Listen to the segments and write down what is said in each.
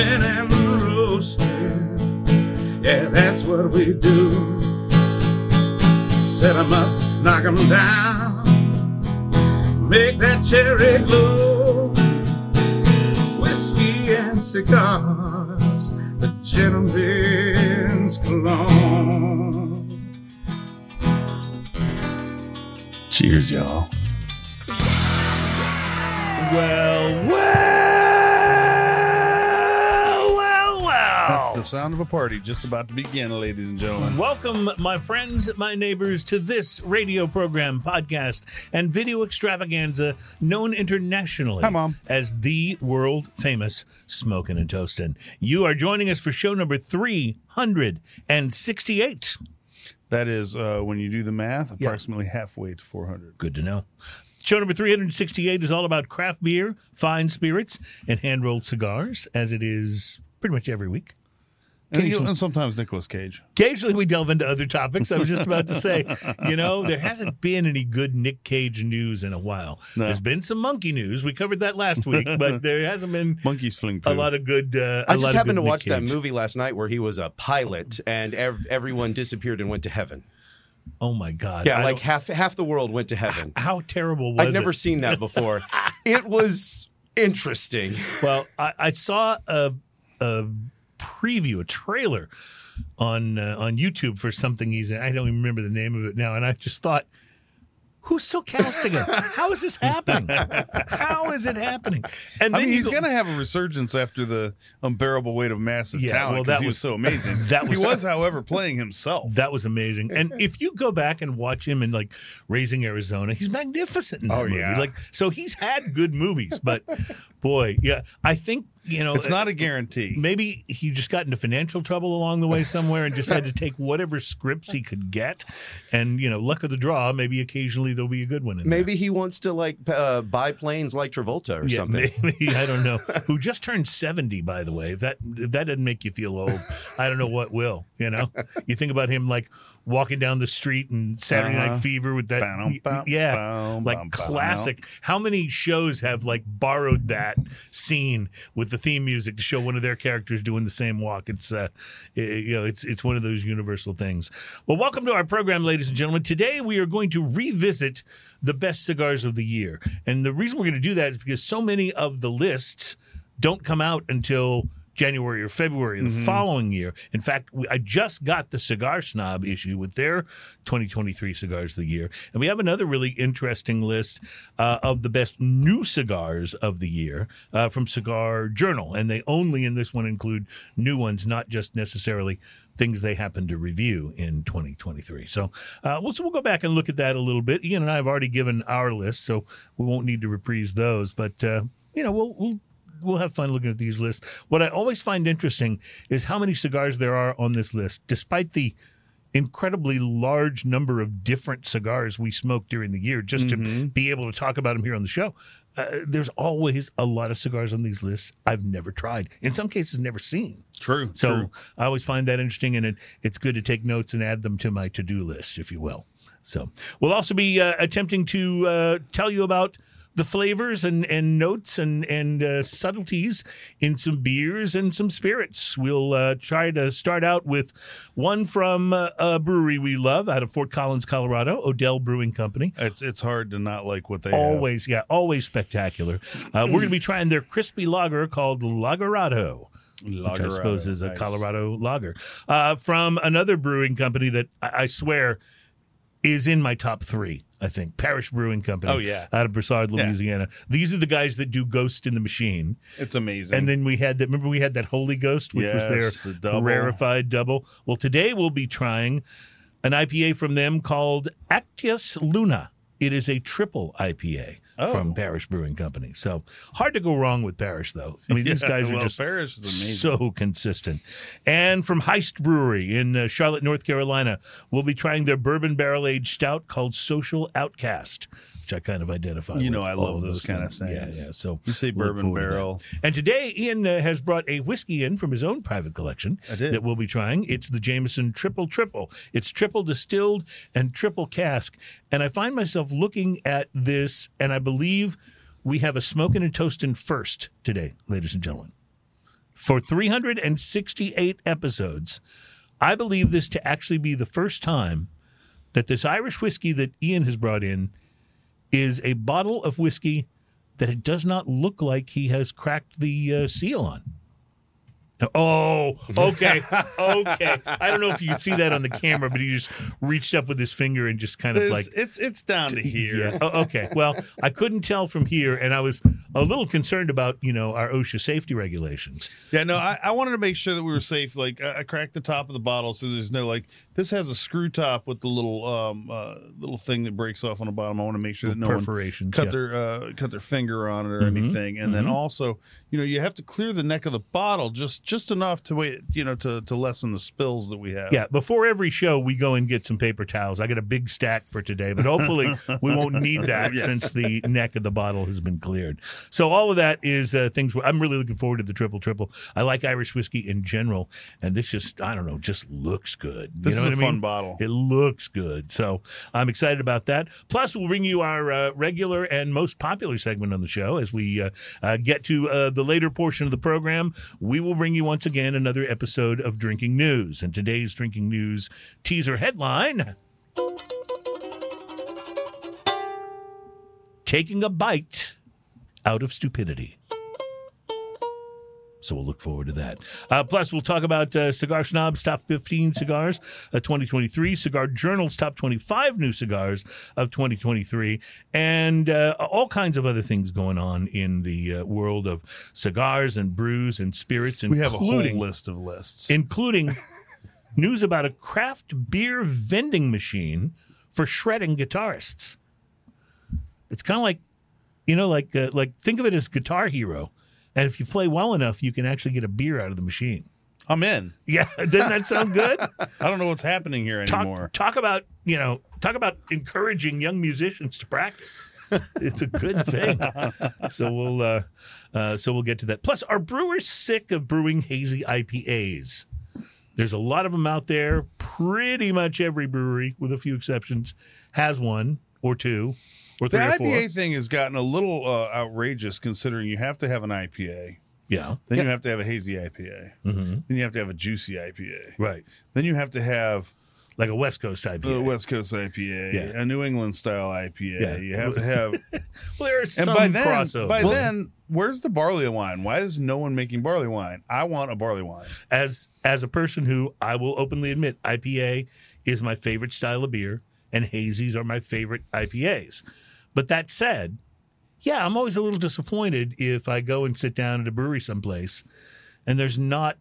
Chopping and roasting. Yeah, that's what we do. Set 'em up, knock 'em down. Make that cherry glow. Whiskey and cigars. The gentleman's cologne. Cheers, y'all. Well, well, the sound of a party just about to begin, ladies and gentlemen. Welcome, my friends, my neighbors, to this radio program, podcast, and video extravaganza known internationally Hi, Mom. as the world famous Smokin' and Toastin'. You are joining us for show number 368. That is, uh, when you do the math, approximately halfway to 400. Good to know. Show number 368 is all about craft beer, fine spirits, and hand rolled cigars, as it is pretty much every week. And, you- and sometimes Nicolas Cage. Occasionally, we delve into other topics. I was just about to say, you know, there hasn't been any good Nick Cage news in a while. No. There's been some monkey news. We covered that last week, but there hasn't been Monkeys fling a lot of good. Uh, I a lot just happened to watch that movie last night where he was a pilot and ev- everyone disappeared and went to heaven. Oh my god! Yeah, I like don't- half half the world went to heaven. how terrible was I'd never it? seen that before. it was interesting. Well, I, I saw a, a preview, a trailer on uh, on YouTube for something he's in. I don't even remember the name of it now, and I just thought. Who's still casting him? How is this happening? How is it happening? And I then mean, he's go- going to have a resurgence after the unbearable weight of massive Yeah, talent well, because that he was was- so amazing. that was- he was, however, playing himself. That was amazing. And if you go back and watch him in like Raising Arizona, he's magnificent in that Oh, movie. yeah. Like so he's had good movies, but boy, yeah, I think, you know, it's not a guarantee. maybe he just got into financial trouble along the way somewhere and just had to take whatever scripts he could get. And, you know, luck of the draw, maybe occasionally there'll be a good one in there. Maybe he wants to like uh, buy planes like Travolta or Yeah, something. maybe I don't know. Who just turned seventy, by the way. If that if that doesn't make you feel old, I don't know what will. You know, you think about him like walking down the street and Saturday Uh-huh. Night Fever with that, yeah, like classic. How many shows have like borrowed that scene with the theme music to show one of their characters doing the same walk? It's uh, i- you know, it's it's one of those universal things. Well, welcome to our program, ladies and gentlemen. Today we are going to revisit the best cigars of the year, and the reason we're going to do that is because so many of the lists don't come out until January or February of the following year. In fact, we, I just got the Cigar Snob issue with their 2023 cigars of the year, and we have another really interesting list uh, of the best new cigars of the year uh, from Cigar Journal, and they only in this one include new ones, not just necessarily things they happen to review in 2023. So, uh, we'll, so we'll go back and look at that a little bit. Ian and I have already given our list, so we won't need to reprise those, but uh, you know, we'll we'll we'll have fun looking at these lists. What I always find interesting is how many cigars there are on this list, despite the incredibly large number of different cigars we smoke during the year just to be able to talk about them here on the show. Uh, there's always a lot of cigars on these lists I've never tried. In some cases, never seen. True. So true. I always find that interesting, and it, it's good to take notes and add them to my to do list, if you will. So we'll also be uh, attempting to uh, tell you about the flavors and, and notes and and uh, subtleties in some beers and some spirits. We'll uh, try to start out with one from uh, a brewery we love out of Fort Collins, Colorado, Odell Brewing Company. It's it's hard to not like what they have. Always, yeah, always spectacular. Uh, we're going to be trying their crispy lager called Lagerado which I suppose is a Nice. Colorado lager, uh, from another brewing company that I, I swear is in my top three. I think Parish Brewing Company. Oh, yeah. out of Broussard, Yeah. Louisiana. These are the guys that do Ghost in the Machine. It's amazing. And then we had that. Remember, we had that Holy Ghost, which was their the double. rarefied double. Well, today we'll be trying an IPA from them called Actius Luna. It is a triple IPA Oh. from Parish Brewing Company. So hard to go wrong with Parish, though. I mean, these Yeah, guys are just is amazing. so consistent. And from Heist Brewery in uh, Charlotte, North Carolina, we'll be trying their bourbon barrel aged stout called Social Outcast, which I kind of identify. You know I love those kind of things. yeah. So You say bourbon forward to barrel. And today, Ian uh, has brought a whiskey in from his own private collection that we'll be trying. It's the Jameson Triple Triple. It's triple distilled and triple cask. And I find myself looking at this, and I believe we have a smoking and toasting first today, ladies and gentlemen. for 368 episodes. I believe this to actually be the first time that this Irish whiskey that Ian has brought in is a bottle of whiskey that it does not look like he has cracked the uh, seal on. Oh, okay, okay. I don't know if you can see that on the camera, but he just reached up with his finger and just kind of There's- like it's it's down to here. yeah. Oh, okay. Well, I couldn't tell from here, and I was a little concerned about you know our OSHA safety regulations. Yeah, no, I, I wanted to make sure that we were safe. Like, I, I cracked the top of the bottle, so there's no like. This has a screw top with the little um uh, little thing that breaks off on the bottom. I want to make sure that no one perforations. cut yeah. their uh, cut their finger on it or Mhm, anything. And then also, you know, you have to clear the neck of the bottle just just enough to wait, you know, to to lessen the spills that we have. Yeah, before every show, we go and get some paper towels. I got a big stack for today, but hopefully we won't need that Yes. since the neck of the bottle has been cleared. So all of that is uh, things. I'm really looking forward to the triple triple. I like Irish whiskey in general, and this just I don't know, just looks good. You This know is what a I fun mean? bottle. It looks good. So I'm excited about that. Plus, we'll bring you our uh, regular and most popular segment on the show as we uh, uh, get to uh, the later portion of the program. We will bring you once again another episode of Drinking News. And today's Drinking News teaser headline Taking a bite out of stupidity. So we'll look forward to that. Uh, plus, we'll talk about uh, Cigar Snob's top 15 cigars of 2023, Cigar Journal's top 25 new cigars of 2023, and uh, all kinds of other things going on in the uh, world of cigars and brews and spirits. we have a whole list of lists. including news about a craft beer vending machine for shredding guitarists. It's kind of like, you know, like uh, like think of it as Guitar Hero, and if you play well enough, you can actually get a beer out of the machine. I'm in. Yeah, doesn't that sound good? I don't know what's happening here anymore. talk talk about you know talk about encouraging young musicians to practice. It's a good thing. so we'll uh, uh, so we'll get to that. Plus, are brewers sick of brewing hazy IPAs? There's a lot of them out there. Pretty much every brewery, with a few exceptions, has one or two or The three or four. IPA thing has gotten a little uh, outrageous considering you have to have an IPA, Yeah. then Yeah. you have to have a hazy IPA, hmm then you have to have a juicy IPA, Right. then you have to have Like a West Coast IPA, a West Coast IPA, Yeah. a New England style IPA. Yeah. You have to have, and well, there are some by then, crossover. by Well, then, where's the barley wine? Why is no one making barley wine? I want a barley wine. as as a person who I will openly admit IPA is my favorite style of beer and hazies are my favorite IPAs. But that said, yeah, I'm always a little disappointed if I go and sit down at a brewery someplace and there's not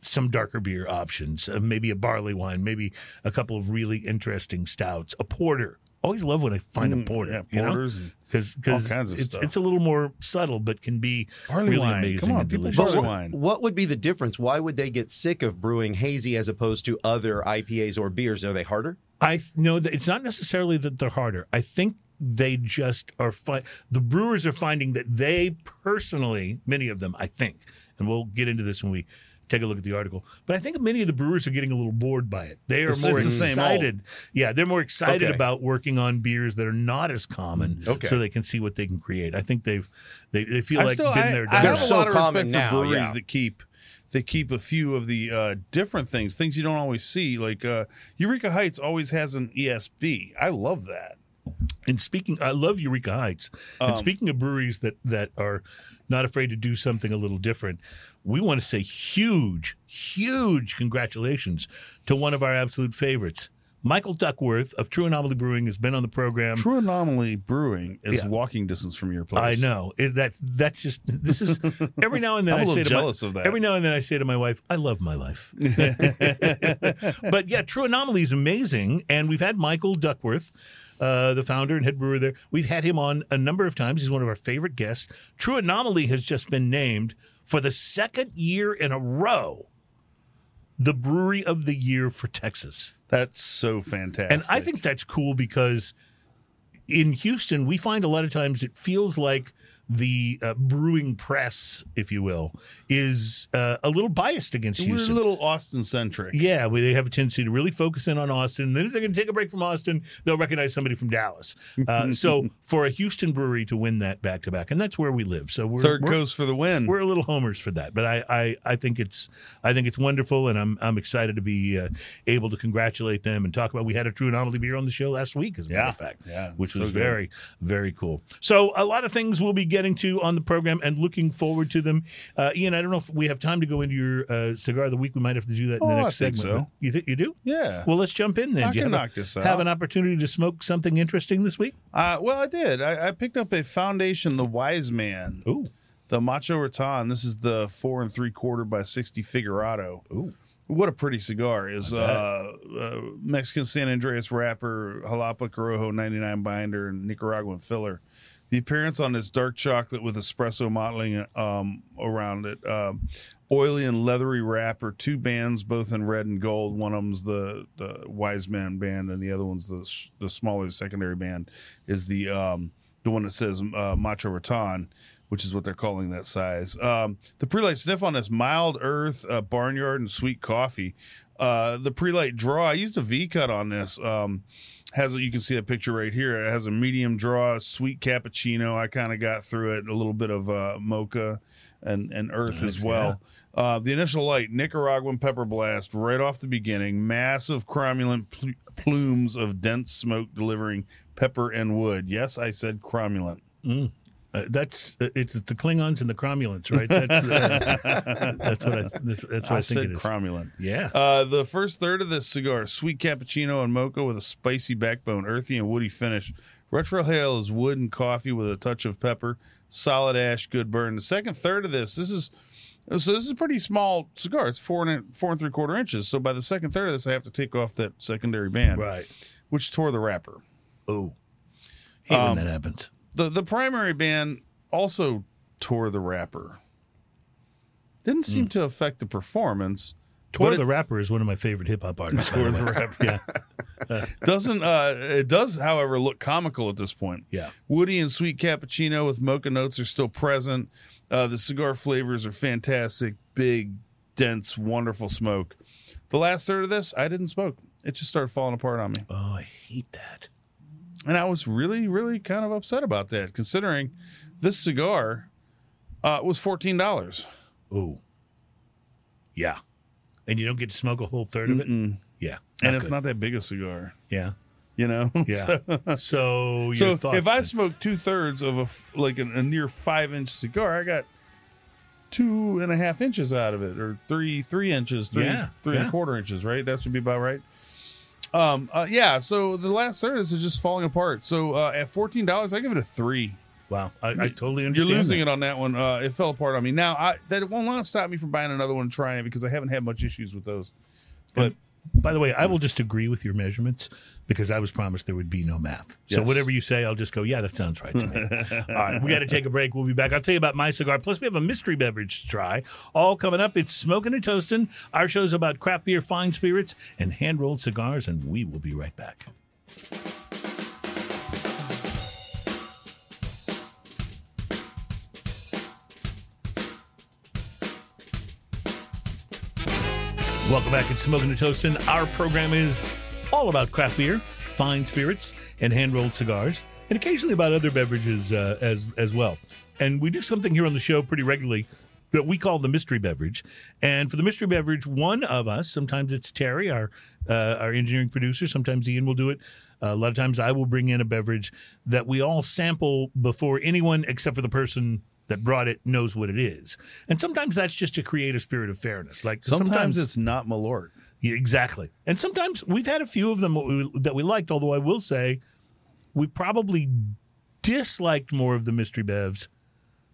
some darker beer options, uh, maybe a barley wine, maybe a couple of really interesting stouts, a porter. Always love when I find a Mm, porter, yeah, you porters and because all kinds of it's stuff. it's a little more subtle, but can be barley really wine. amazing Come on, and people, delicious. barley what, wine. what would be the difference? Why would they get sick of brewing hazy as opposed to other IPAs or beers? Are they harder? I th- know that it's not necessarily that they're harder. I think they just are. Fi- the brewers are finding that they personally, many of them, I think, and we'll get into this when we take a look at the article. But I think many of the brewers are getting a little bored by it. They are It's- more it's the excited. Yeah, they're more excited Okay. about working on beers that are not as common, Okay. so they can see what they can create. I think they've they, they feel I like still, been I, there, I done They're have a so lot of common respect for breweries yeah. that keep they keep a few of the uh, different things, things you don't always see. Like uh, Eureka Heights always has an ESB. I love that. And speaking, I love Eureka Heights. Um, and speaking of breweries that that are not afraid to do something a little different, we want to say huge, huge congratulations to one of our absolute favorites, Michael Duckworth of True Anomaly Brewing has been on the program. True Anomaly Brewing is Yeah. walking distance from your place. I know. Is that's that's just this is every now and then I'm I a say to my, jealous of that. Every now and then I say to my wife, I love my life. but yeah, True Anomaly is amazing. And we've had Michael Duckworth, uh, the founder and head brewer there. We've had him on a number of times. He's one of our favorite guests. True Anomaly has just been named for the second year in a row the brewery of the year for Texas. That's so fantastic. And I think that's cool because in Houston, we find a lot of times it feels like the uh, brewing press, if you will, is uh, a little biased against Houston. We're Houston. a little Austin centric. Yeah, well, they have a tendency to really focus in on Austin. And then if they're going to take a break from Austin, they'll recognize somebody from Dallas. Uh, so for a Houston brewery to win that back to back, and that's where we live. So we're, 3rd we're, coast for the win. we're a little homers for that, but I, I, I think it's I think it's wonderful, and I'm I'm excited to be uh, able to congratulate them and talk about. We had a true anomaly beer on the show last week, as a matter of fact, Yeah, which so was good. very very cool. So a lot of things we'll be getting to on the program and looking forward to them. Uh, Ian, I don't know if we have time to go into your uh, cigar of the week. We might have to do that in the Oh, I next think segment. so. You think you do? yeah. Well, let's jump in then. I Do you can have, a- this out. have an opportunity to smoke something interesting this week? Uh, well, I did. I, I picked up a Foundation, the Wise Man, Ooh, the Macho Raton. This is the four and three quarter by sixty Figurado. ooh, What a pretty cigar is uh, uh, Mexican San Andreas wrapper, Jalapa Corojo 99 binder, and Nicaraguan filler. The appearance on this dark chocolate with espresso mottling um, around it, um, oily and leathery wrapper, two bands both in red and gold. One of them's the the Wise Man band, and the other one's the the smaller secondary band is the um, the one that says uh, Macho Raton, which is what they're calling that size. Um, the pre-light sniff on this mild earth, uh, barnyard, and sweet coffee. Uh, the pre-light draw, I used a V cut on this. Um, has a, you can see a picture right here. It has a medium draw, sweet cappuccino. I kind of got through it. A little bit of uh, mocha and and earth as well. Uh, the initial light, Nicaraguan pepper blast, right off the beginning. Massive cromulent pl- plumes of dense smoke delivering pepper and wood. Yes, I said cromulent. Uh, that's uh, it's the Klingons and the Cromulants, right? That's uh, that's what I that's, that's what I, I, think said it is. cromulent. yeah. Uh, the first third of this cigar, sweet cappuccino and mocha with a spicy backbone, earthy and woody finish. Retrohale is wood and coffee with a touch of pepper. Solid ash, good burn. The second third of this, this is so this is a pretty small cigar. It's four and four and three quarter inches. So by the second third of this, I have to take off that secondary band, right. which tore the wrapper. Oh, hate Um, when that happens. The the primary band also tore the wrapper. Didn't seem to affect the performance. Tor but it- the Rapper is one of my favorite hip hop artists. Tor the the. Rapper. Yeah, Doesn't uh it does, however, look comical at this point. yeah. Woody and sweet cappuccino with mocha notes are still present. Uh, the cigar flavors are fantastic, big, dense, wonderful smoke. The last third of this, I didn't smoke. It just started falling apart on me. Oh, I hate that. And I was really, really kind of upset about that, considering this cigar uh, was $14. Oh, yeah. And you don't get to smoke a whole third of it. Yeah, And it's good. not that big a cigar, Yeah, you know? Yeah. So- So, your So thoughts if I smoke two thirds of a like a, a near five inch cigar, I got two and a half inches out of it, or three three inches, three Yeah, three and a quarter inches, right? That should be about right. Um, uh, yeah. So the last service is just falling apart. So uh, at fourteen dollars, I give it a three. wow, I, I totally understand. You're losing that. it on that one. Uh, it fell apart on me. Now I, that not stop me from buying another one and trying it because I haven't had much issues with those. But By the way, I will just agree with your measurements because I was promised there would be no math. So Yes. whatever you say, I'll just go, yeah, that sounds right to me. all right, we got to take a break. We'll be back. I'll tell you about my cigar. Plus, we have a mystery beverage to try. All coming up. It's Smoking and Toasting. Our show's about craft beer, fine spirits, and hand rolled cigars, and we will be right back. Welcome back. It's Smoking and Toasting. Our program is all about craft beer, fine spirits, and hand rolled cigars, and occasionally about other beverages uh, as as well. And we do something here on the show pretty regularly that we call the mystery beverage. And for the mystery beverage, one of us, sometimes it's Terry, our uh, our engineering producer, sometimes Ian will do it. Uh, a lot of times I will bring in a beverage that we all sample before anyone except for the person that brought it knows what it is. And sometimes that's just to create a spirit of fairness. Like sometimes, it's not Malort. yeah, exactly. And sometimes we've had a few of them that we, that we liked, although I will say we probably disliked more of the mystery bevs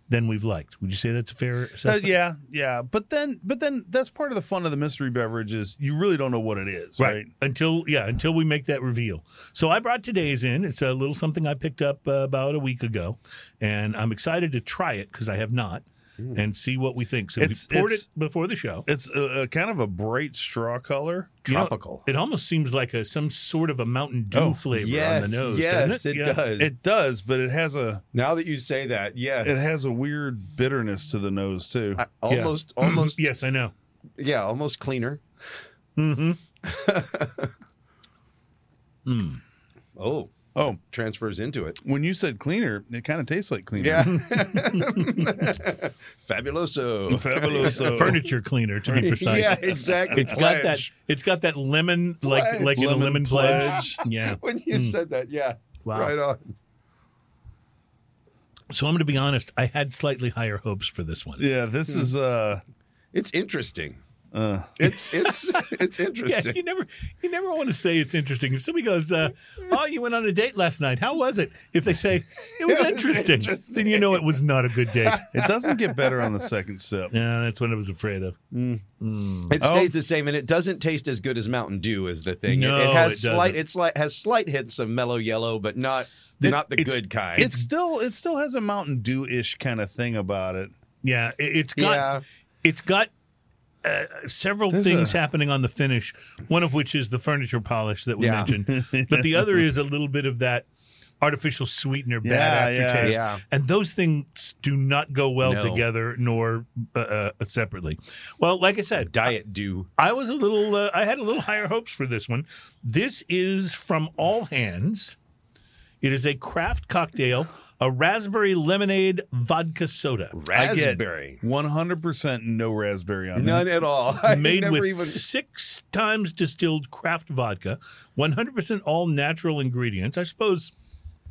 than we've liked. Would you say that's a fair Uh, assessment? yeah, yeah, but then, but then that's part of the fun of the mystery beverage is you really don't know what it is, right? Until yeah, until we make that reveal. So I brought today's in. It's a little something I picked up uh, about a week ago, and I'm excited to try it because I have not. And see what we think. So It's- we poured it's- it before the show. It's a, a kind of a bright straw color. You know, Tropical. it almost seems like a some sort of a Mountain Dew Oh, flavor yes, on the nose. yes, doesn't it Yeah. does. It does, but it has a now that you say that, yes, it has a weird bitterness to the nose too. I- almost, almost, Yes, I know. yeah, almost cleaner. hmm Oh, Oh, transfers into it. when you said cleaner, it kind of tastes like cleaner. Yeah, fabuloso. Fabuloso. Furniture cleaner, to be precise. Yeah, exactly. It's got that. It's got that lemon, like Pledge. like in a Lemon lemon pledge. Yeah. When you said that, yeah, Wow. right on. So I'm going to be honest. I had slightly higher hopes for this one. Yeah, this is uh It's interesting. Uh It's it's it's Yeah, interesting. you never, you never want to say it's interesting. If somebody goes, uh, "Oh, you went on a date last night. How was it?" If they say it was, was interesting, interesting. then you know it was not a good date. it doesn't get better on the second sip. yeah, that's what I was afraid of. It stays the same, and it doesn't taste as good as Mountain Dew. Is the thing? It- No, it, has it doesn't. slight. It's like has slight hints of mellow yellow, but not The- not the good kind. It still it still has a Mountain Dew ish kind of thing about it. Yeah, it, it's got, yeah. it's got uh, several There's things a- happening on the finish. One of which is the furniture polish that we Yeah. mentioned, but the other is a little bit of that artificial sweetener bad Yeah, yeah. aftertaste. Yeah. And those things do not go well No. together nor uh, uh, separately. Well, like I said, Diet Dew. I was a little, uh, I had a little higher hopes for this one. This is from All Hands. It is a craft cocktail, a raspberry lemonade vodka soda. Raspberry. One hundred percent no raspberry on it. None at all. I made with even. six times distilled craft vodka, 100% all natural ingredients. I suppose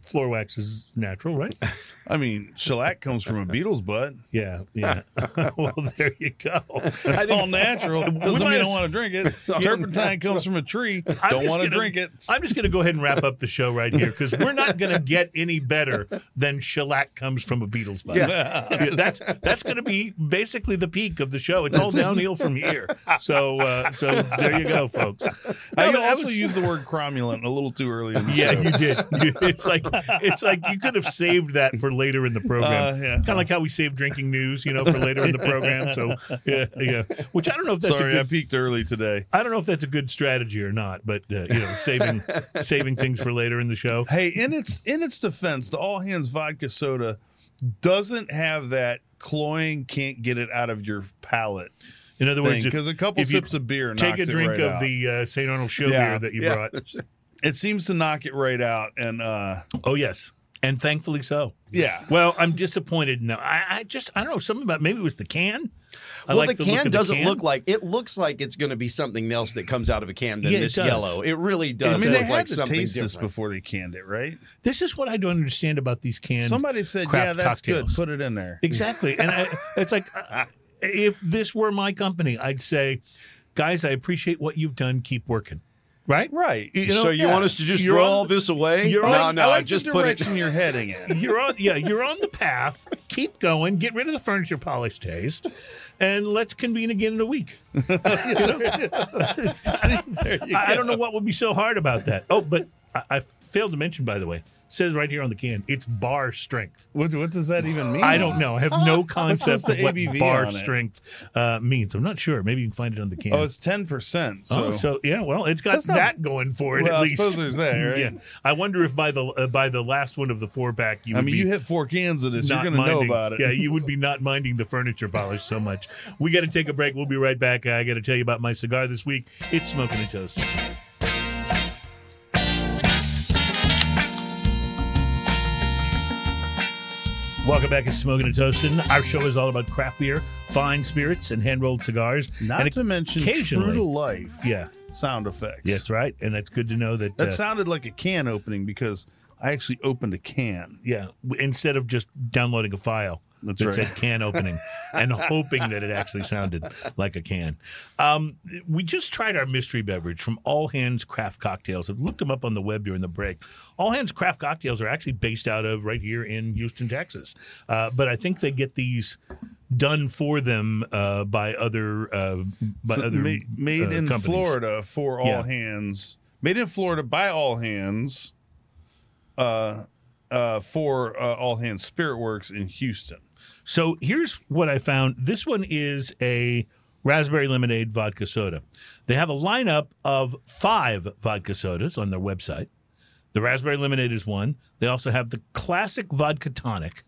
floor wax is natural, right? I mean, shellac comes from a beetle's butt. Yeah, yeah. well, there you go. It's all natural. Doesn't mean have- don't want to drink it. Turpentine comes from a tree. I'm Don't want to drink it. I'm just going to go ahead and wrap up the show right here because we're not going to get any better than shellac comes from a beetle's butt. Yeah. Yeah, that's that's going to be basically the peak of the show. It's all downhill from here. So uh, so there you go, folks. I No, I also was- used the word cromulent a little too early in the Yeah, show. you did. You- It's like it's like you could have saved that for later in the program. Uh, yeah. Kind of like how we save drinking news, you know, for later in the program. So yeah, yeah. Which I don't know if that's Sorry, a I good. peaked early today. I don't know if that's a good strategy or not, but uh, you know, saving saving things for later in the show. Hey, in its in its defense, the all hands vodka soda doesn't have that cloying, can't get it out of your palate In other words, because a couple sips of beer take a drink right of out. the uh, St. Arnold show Yeah, beer that you yeah. brought. It seems to knock it right out, and uh, Oh yes, and thankfully so. yeah, Well, I'm disappointed now. I, I just I don't know something about maybe it was the can. I well, like the look can the doesn't can. look like it. Looks like it's going to be something else that comes out of a can than Yeah, this does. yellow. It really does I mean, they look had like to something taste this before they canned it, right? This is what I don't understand about these cans. Somebody said, craft "Yeah, that's cocktails. good. Put it in there." Exactly. And I, it's like, uh, if this were my company, I'd say, guys, I appreciate what you've done. Keep working. Right? Right. You know, so you yeah. want us to just You're throw on all the- this away? you're no, on- no, I like just the put it. direction you're heading in. You're on, yeah, you're on the path. Keep going. Get rid of the furniture polish taste, and let's convene again in a week. There you I, I don't know what would be so hard about that. Oh, but I, I failed to mention, by the way, says right here on the can, it's bar strength. What, what does that even mean? I don't know. I have no concept of what ABV bar strength uh, means. I'm not sure. Maybe you can find it on the can. Oh, it's ten percent. So, Oh, so yeah, well, it's got That's not- that going for it well, at I least. suppose there's that, right? Yeah, I wonder if by the uh, by the last one of the four pack, you I would mean, be you hit four cans of this, you're not going to know minding- about it. Yeah, you would be not minding the furniture polish so much. We got to take a break. We'll be right back. I got to tell you about my cigar this week. It's smoking and toast. Welcome back. It's Smoking and Toasting. Our show is all about craft beer, fine spirits, and hand rolled cigars. Not and to mention true to life yeah, sound effects. that's right. And that's good to know that. That uh, sounded like a can opening because I actually opened a can. Yeah, w- instead of just downloading a file That's that right. said can opening and hoping that it actually sounded like a can. Um, we just tried our mystery beverage from All Hands Craft Cocktails. I've looked them up on the web during the break. All Hands Craft Cocktails are actually based out of right here in Houston, Texas. Uh, but I think they get these done for them uh, by other uh, by So other ma- made uh, in companies. Florida for all Yeah. hands. Made in Florida by all hands. Uh, uh, for uh, all hands Spirit Works in Houston. So here's what I found. This one is a raspberry lemonade vodka soda. They have a lineup of five vodka sodas on their website. The raspberry lemonade is one. They also have the classic vodka tonic,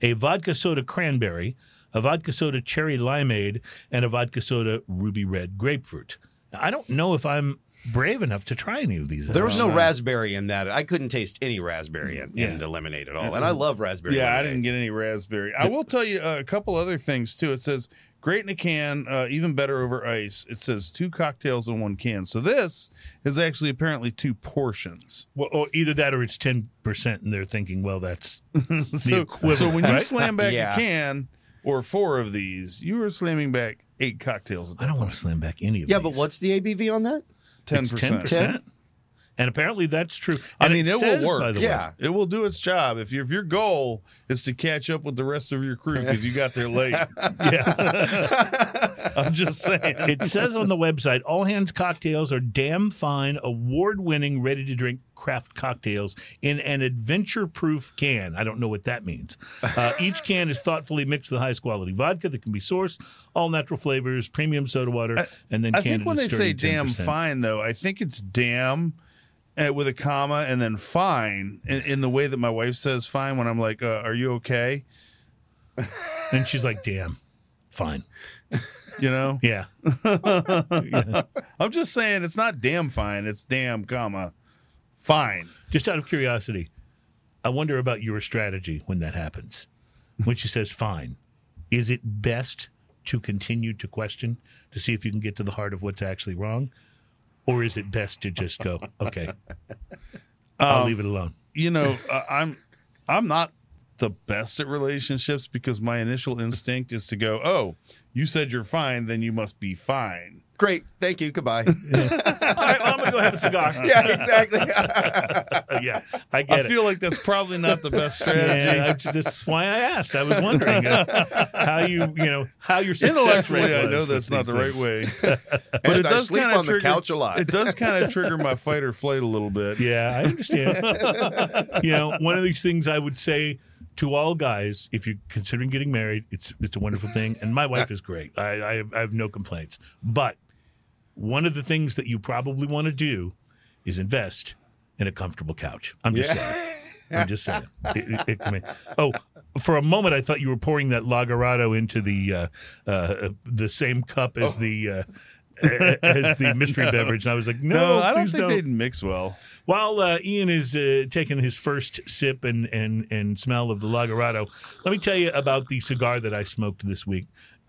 a vodka soda cranberry, a vodka soda cherry limeade, and a vodka soda ruby red grapefruit. I don't know if I'm brave enough to try any of these. There was no raspberry in that. I couldn't taste any raspberry in, in the lemonade at all. And I love raspberry. Yeah, I didn't get any raspberry. I will tell you uh, a couple other things too. It says great in a can, uh, even better over ice. It says two cocktails in one can. So this is actually apparently two portions. Well, or either that or it's ten percent, and they're thinking, well, that's So, equivalent, so when you right? slam back Yeah. a can or four of these, you are slamming back eight cocktails. I don't want to slam back any of these. Yeah, these. but what's the ABV on that? Ten It's ten percent. And apparently that's true. I mean, it, says, will work. By the Yeah. way, It will do its job. If, your if your goal is to catch up with the rest of your crew because you got there late, yeah. I'm just saying. it says on the website, all hands cocktails are damn fine, award-winning, ready-to-drink craft cocktails in an adventure-proof can. I don't know what that means. Uh, each can is thoughtfully mixed with highest quality vodka that can be sourced, all natural flavors, premium soda water, and then I think when they say damn 10%. fine, though, I think it's damn with a comma and then fine in, in the way that my wife says fine when I'm like, uh, are you okay? and she's like, "Damn, fine." You know, Yeah. Yeah. I'm just saying it's not damn fine, it's damn comma fine. Just out of curiosity, I wonder about your strategy when that happens. When she says fine, is it best to continue to question to see if you can get to the heart of what's actually wrong? Or is it best to just go, okay, I'll leave it alone? You know, uh, I'm I'm not the best at relationships because my initial instinct is to go, oh, you said you're fine, then you must be fine. Great. Thank you. Goodbye. All right, well, I'm going to go have a cigar. yeah, exactly. Uh, yeah, I I get it. feel like that's probably not the best strategy. Yeah, I, that's why I asked. I was wondering uh, how you, you know, how your success rate Intellectually, I know that's not these the right way. but And it does kind of on the trigger, couch a lot. It does kind of trigger my fight or flight a little bit. Yeah, I understand. you know, one of these things I would say to all guys, if you're considering getting married, it's it's a wonderful thing, and my wife is great. I I, I have no complaints. But one of the things that you probably want to do is invest in a comfortable couch. I'm just saying. I'm just saying. It, it, it oh, for a moment, I thought you were pouring that Lagerado into the uh, uh, the same cup as the. Uh, as the mystery beverage, and I was like, "No, No, I don't think they'd mix well. while uh, Ian is uh, taking his first sip and, and, and smell of the Lagerado, let me tell you about the cigar that I smoked this week.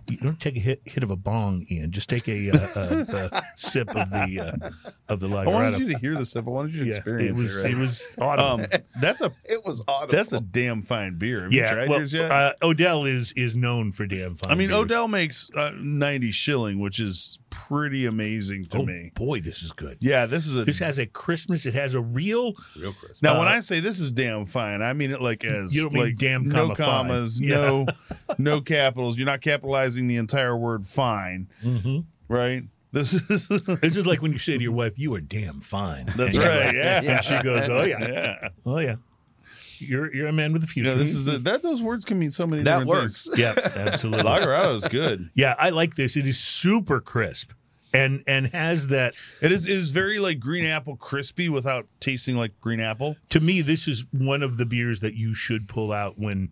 You don't take a hit, hit of a bong, Ian. Just take a, uh, a, a sip of the uh, of the I wanted you to hear the sip. I wanted you to Yeah, experience it was it. it was audible. um, that's a it was audible. that's a damn fine beer. Have you yeah, tried well, yours yet? uh, Odell is is known for damn fine. I mean, beers. Odell makes uh, ninety shilling, which is pretty amazing to Oh me. boy, this is good. Yeah, this is a This has a Christmas. It has a real real Christmas. Now, when Uh, I say this is damn fine, I mean it like as You don't mean like damn no comma fine. commas, Yeah. no no capitals. You're not capitalizing the entire word fine, Mhm. right? This is This is like when you say to your wife, "You are damn fine." that's And right. like- Yeah, And she goes, "Oh yeah, yeah. oh yeah." You're you're a man with a future. Yeah, this is a, that. Those words can mean so many. that different works. Things. yeah, absolutely. Lagerado is good. Yeah, I like this. It is super crisp, and and has that. It is it is very like green apple crispy without tasting like green apple. To me, this is one of the beers that you should pull out when.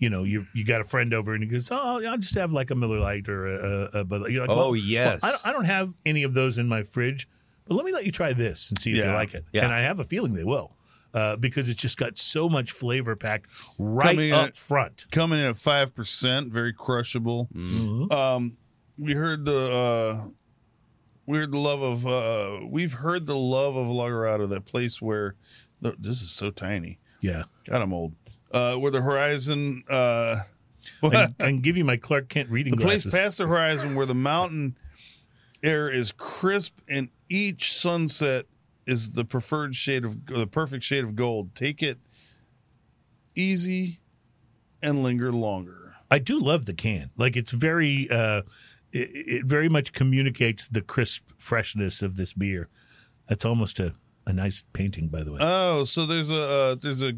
You know, you you got a friend over and he goes, "Oh, I'll just have like a Miller Lite or a, a, a Bud Light." You're like, Oh, well, yes. I, don't, I don't have any of those in my fridge, but let me let you try this and see if you like it. Yeah. And I have a feeling they will, uh, because it's just got so much flavor packed right Coming up at- front. Coming in at five percent, very crushable. Mhm. Um, we heard the uh, we heard the love of uh, we've heard the love of Lagerado, that place where the, this is so tiny. Yeah, God, I'm old. Uh, where the horizon, uh, I, I can give you my Clark Kent reading the place past the horizon, where the mountain air is crisp and each sunset is the preferred shade of the perfect shade of gold. Take it easy and linger longer. I do love the can. Like it's very, uh, it, it very much communicates the crisp freshness of this beer. That's almost a, a nice painting, by the way. Oh, so there's a uh, there's a It's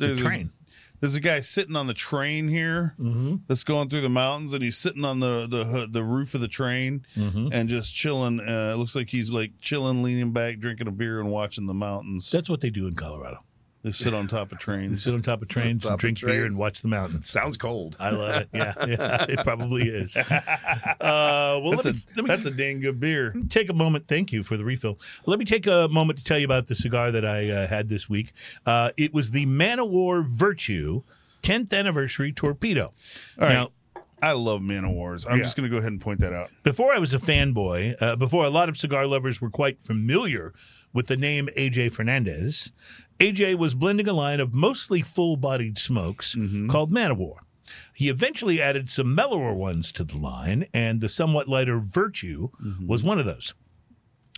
a there's train. There's a guy sitting on the train here Mm-hmm. that's going through the mountains, and he's sitting on the the the roof of the train Mm-hmm. and just chilling. Uh, it looks like he's like chilling, leaning back, drinking a beer, and watching the mountains. That's what they do in Colorado. They sit on top of They trains. sit on top of trains top and drink beer and watch the mountains. Sounds cold. I love it. Yeah, yeah it probably is. Uh, well, That's let a me that's a dang good beer. take a moment. Thank you for the refill. Let me take a moment to tell you about the cigar that I uh, had this week. Uh, it was the Man O' War Virtue 10th anniversary torpedo. All right. Now, I love Man O' Wars. I'm Yeah. just going to go ahead and point that out. before I was a fanboy, uh, before a lot of cigar lovers were quite familiar with the name AJ Fernandez, AJ was blending a line of mostly full bodied smokes mm-hmm. called Man O' War. He eventually added some mellower ones to the line, and the somewhat lighter Virtue mm-hmm. was one of those.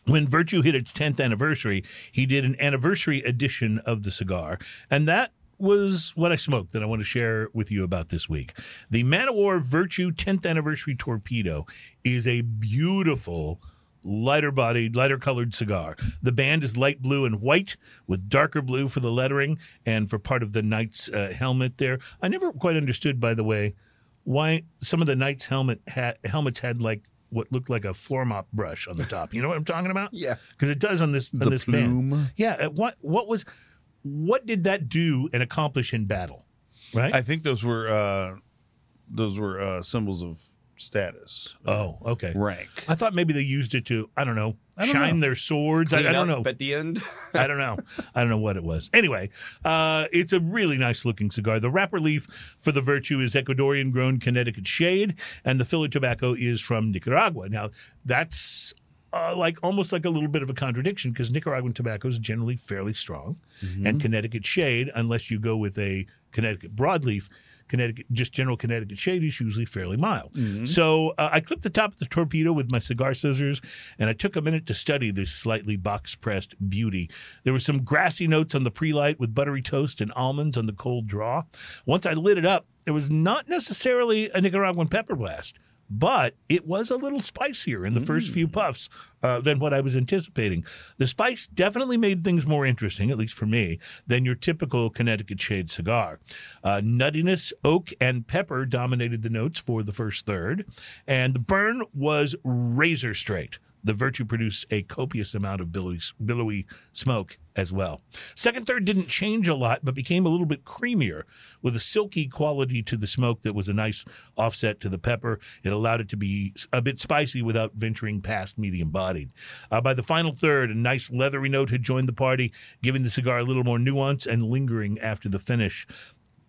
When Virtue hit its 10th anniversary, he did an anniversary edition of the cigar, and that was what I smoked that I want to share with you about this week. The Man O' War Virtue 10th anniversary torpedo is a beautiful lighter bodied, lighter colored cigar. The band is light blue and white with darker blue for the lettering and for part of the knight's uh, helmet there. I never quite understood, by the way, why some of the knight's helmet ha- helmets had like what looked like a floor mop brush on the top. You know what I'm talking about? Yeah. because it does on this on The this band. plume. Yeah, uh, what what was what did that do and accomplish in battle? Right? I think those were uh, those were uh, symbols of status, oh, okay. rank. I thought maybe they used it to I don't know I don't shine know. their swords. I, I don't know. At the end, I don't know. I don't know what it was. Anyway, uh, it's a really nice looking cigar. The wrapper leaf for the Virtue is Ecuadorian grown Connecticut shade, and the filler tobacco is from Nicaragua. Now, that's uh, like almost like a little bit of a contradiction because Nicaraguan tobacco is generally fairly strong, and Connecticut shade, unless you go with a Connecticut broadleaf, Connecticut just general Connecticut shade is usually fairly mild. So uh, I clipped the top of the torpedo with my cigar scissors, and I took a minute to study this slightly box pressed beauty. There were some grassy notes on the pre-light with buttery toast and almonds on the cold draw. Once I lit it up, it was not necessarily a Nicaraguan pepper blast but it was a little spicier in the first few puffs uh, than what I was anticipating. The spice definitely made things more interesting, at least for me, than your typical Connecticut shade cigar. Uh, nuttiness, oak, and pepper dominated the notes for the first third, and the burn was razor straight. The Virtue produced a copious amount of billowy, billowy smoke as well. Second third didn't change a lot, but became a little bit creamier with a silky quality to the smoke that was a nice offset to the pepper. It allowed it to be a bit spicy without venturing past medium bodied. Uh, by the final third, a nice leathery note had joined the party, giving the cigar a little more nuance and lingering after the finish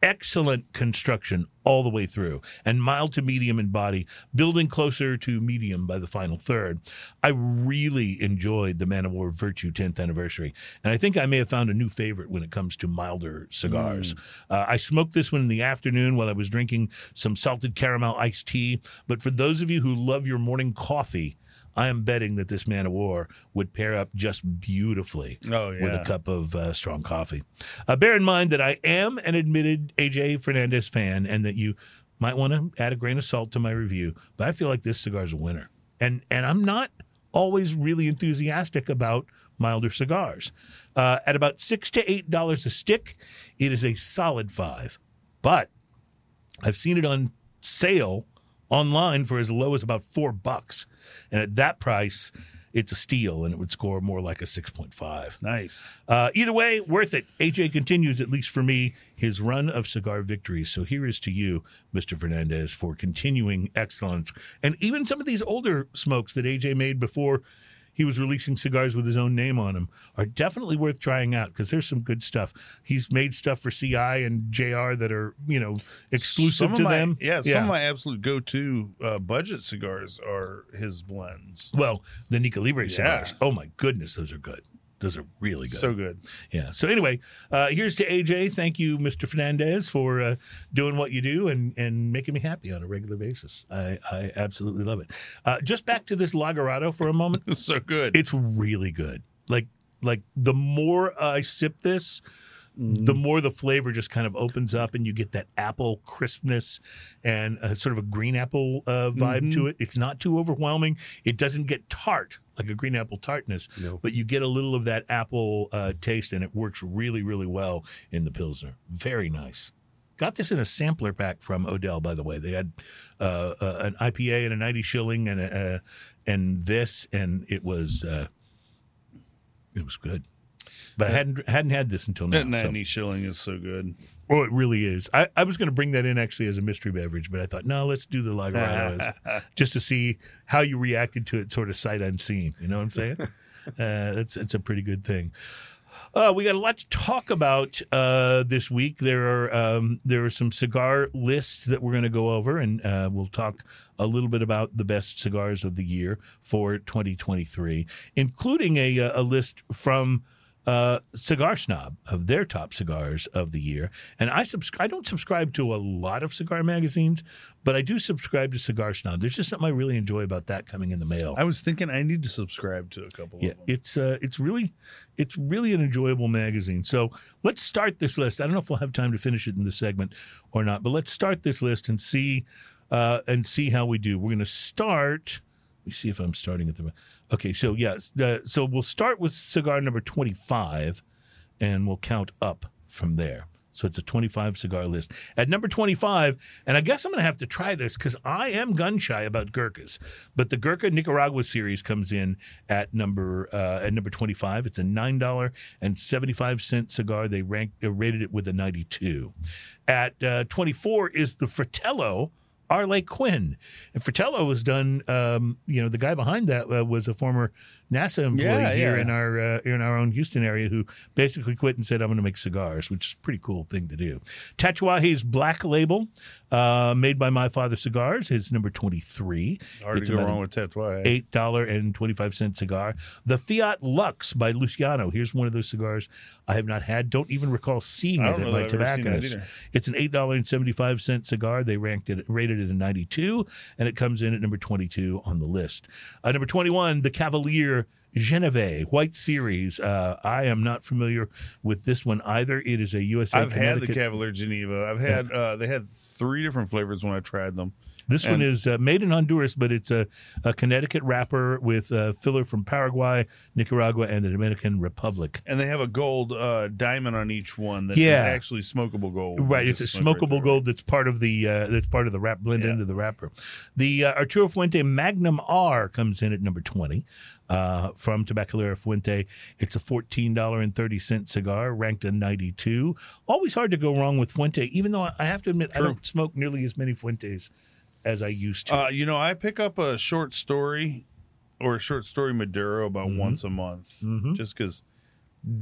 excellent construction all the way through and mild to medium in body, building closer to medium by the final third. I really enjoyed the Man O' War Virtue 10th anniversary, and I think I may have found a new favorite when it comes to milder cigars. Uh, I smoked this one in the afternoon while I was drinking some salted caramel iced tea, but for those of you who love your morning coffee, I am betting that this Man O' War would pair up just beautifully Oh with a cup of uh, strong coffee. Uh, bear in mind that I am an admitted AJ Fernandez fan and that you might want to add a grain of salt to my review, but I feel like this cigar is a winner. And, and I'm not always really enthusiastic about milder cigars. Uh, at about six to eight dollars a stick, it is a solid five. But I've seen it on sale online for as low as about four bucks. And at that price, it's a steal and it would score more like a 6.5. Nice. Uh, either way, worth it. AJ continues, at least for me, his run of cigar victories. So here is to you, Mr. Fernandez, for continuing excellence. And even some of these older smokes that AJ made before he was releasing cigars with his own name on them are definitely worth trying out because there's some good stuff. He's made stuff for CI and JR that are, you know, exclusive Some of to my- them. Yeah, some of my absolute go-to uh, budget cigars are his blends. Well, the Nica Libre Yeah. cigars. Oh my goodness, those are good. Those are really good. So good. yeah. So anyway, uh, here's to AJ. Thank you, Mr. Fernandez, for uh, doing what you do and and making me happy on a regular basis. I I absolutely love it. Uh, just back to this Lagerado for a moment. It's so good. It's really good. Like like the more I sip this, the more the flavor just kind of opens up and you get that apple crispness and uh, sort of a green apple uh, vibe to it. It's not too overwhelming. It doesn't get tart like a green apple tartness, No. but you get a little of that apple uh, taste and it works really, really well in the Pilsner. Very nice. got this in a sampler pack from Odell. By the way, they had uh, uh, an IPA and a ninety shilling and a, uh, and this, and it was uh, it was good. But I hadn't hadn't had this until now. That so- 90 shilling is so good. Oh, it really is. I, I was going to bring that in actually as a mystery beverage, but I thought, no, let's do the as, just to see how you reacted to it, sort of sight unseen. You know what I'm saying? uh, it's it's a pretty good thing. Uh, we got a lot to talk about uh, this week. There are um, there are some cigar lists that we're going to go over, and uh, we'll talk a little bit about the best cigars of the year for 2023, including a a list from uh, Cigar Snob of their top cigars of the year. And I subscribe. I don't subscribe to a lot of cigar magazines, but I do subscribe to Cigar Snob. There's just something I really enjoy about that coming in the mail. I was thinking I need to subscribe to a couple Yeah, of them. it's uh, it's really it's really an enjoyable magazine. So let's start this list. I don't know if we'll have time to finish it in this segment or not, but let's start this list and see uh, and see how we do. We're going to start. Let me see if I'm starting at the. Right. Okay, so yes, the, so we'll start with cigar number 25, and we'll count up from there. So it's a 25 cigar list. At number 25, and I guess I'm going to have to try this because I am gun shy about Gurkhas, but the Gurkha Nicaragua series comes in at number uh, at number 25. It's a nine dollar and 75 cent cigar. They ranked they rated it with a 92. At uh, 24 is the Fratello. Arlequin. And Fratello was done. Um, you know, the guy behind that uh, was a former NASA employee Yeah, here yeah. in our uh, in our own Houston area who basically quit and said, "I'm going to make cigars," which is a pretty cool thing to do. Tatuaje's Black Label, uh, made by My Father Cigars, is number 23. Hard It's go wrong with Tatuaje. Eight dollar and twenty five cent cigar. The Fiat Lux by Luciano. Here's one of those cigars I have not had. Don't even recall seeing it at my that I've ever seen that tobacconist. either. It's an eight dollar and seventy five cent cigar. They ranked it rated a ninety two, and it comes in at number twenty two on the list. Uh, number twenty one, the Cavalier. Geneve White Series. Uh, I am not familiar with this one either. It is a USA. I've had the Cavalier Geneva. I've had uh, they had three different flavors when I tried them. This one is uh, made in Honduras, but it's a, a Connecticut wrapper with a filler from Paraguay, Nicaragua, and the Dominican Republic. And they have a gold uh, diamond on each one that is Yeah. actually smokable gold. Right, it's a smoke right smokable gold that's part of the uh, that's part of the wrap blend Yeah. into the wrapper. The uh, Arturo Fuente Magnum R comes in at number twenty uh, from Tabacalera Fuente. It's a fourteen dollar and thirty cent cigar, ranked a ninety two. Always hard to go wrong with Fuente, even though I have to admit I don't smoke nearly as many Fuentes as I used to. Uh, you know, I pick up a short story or a short story Maduro about Mhm. once a month, Mhm. just because.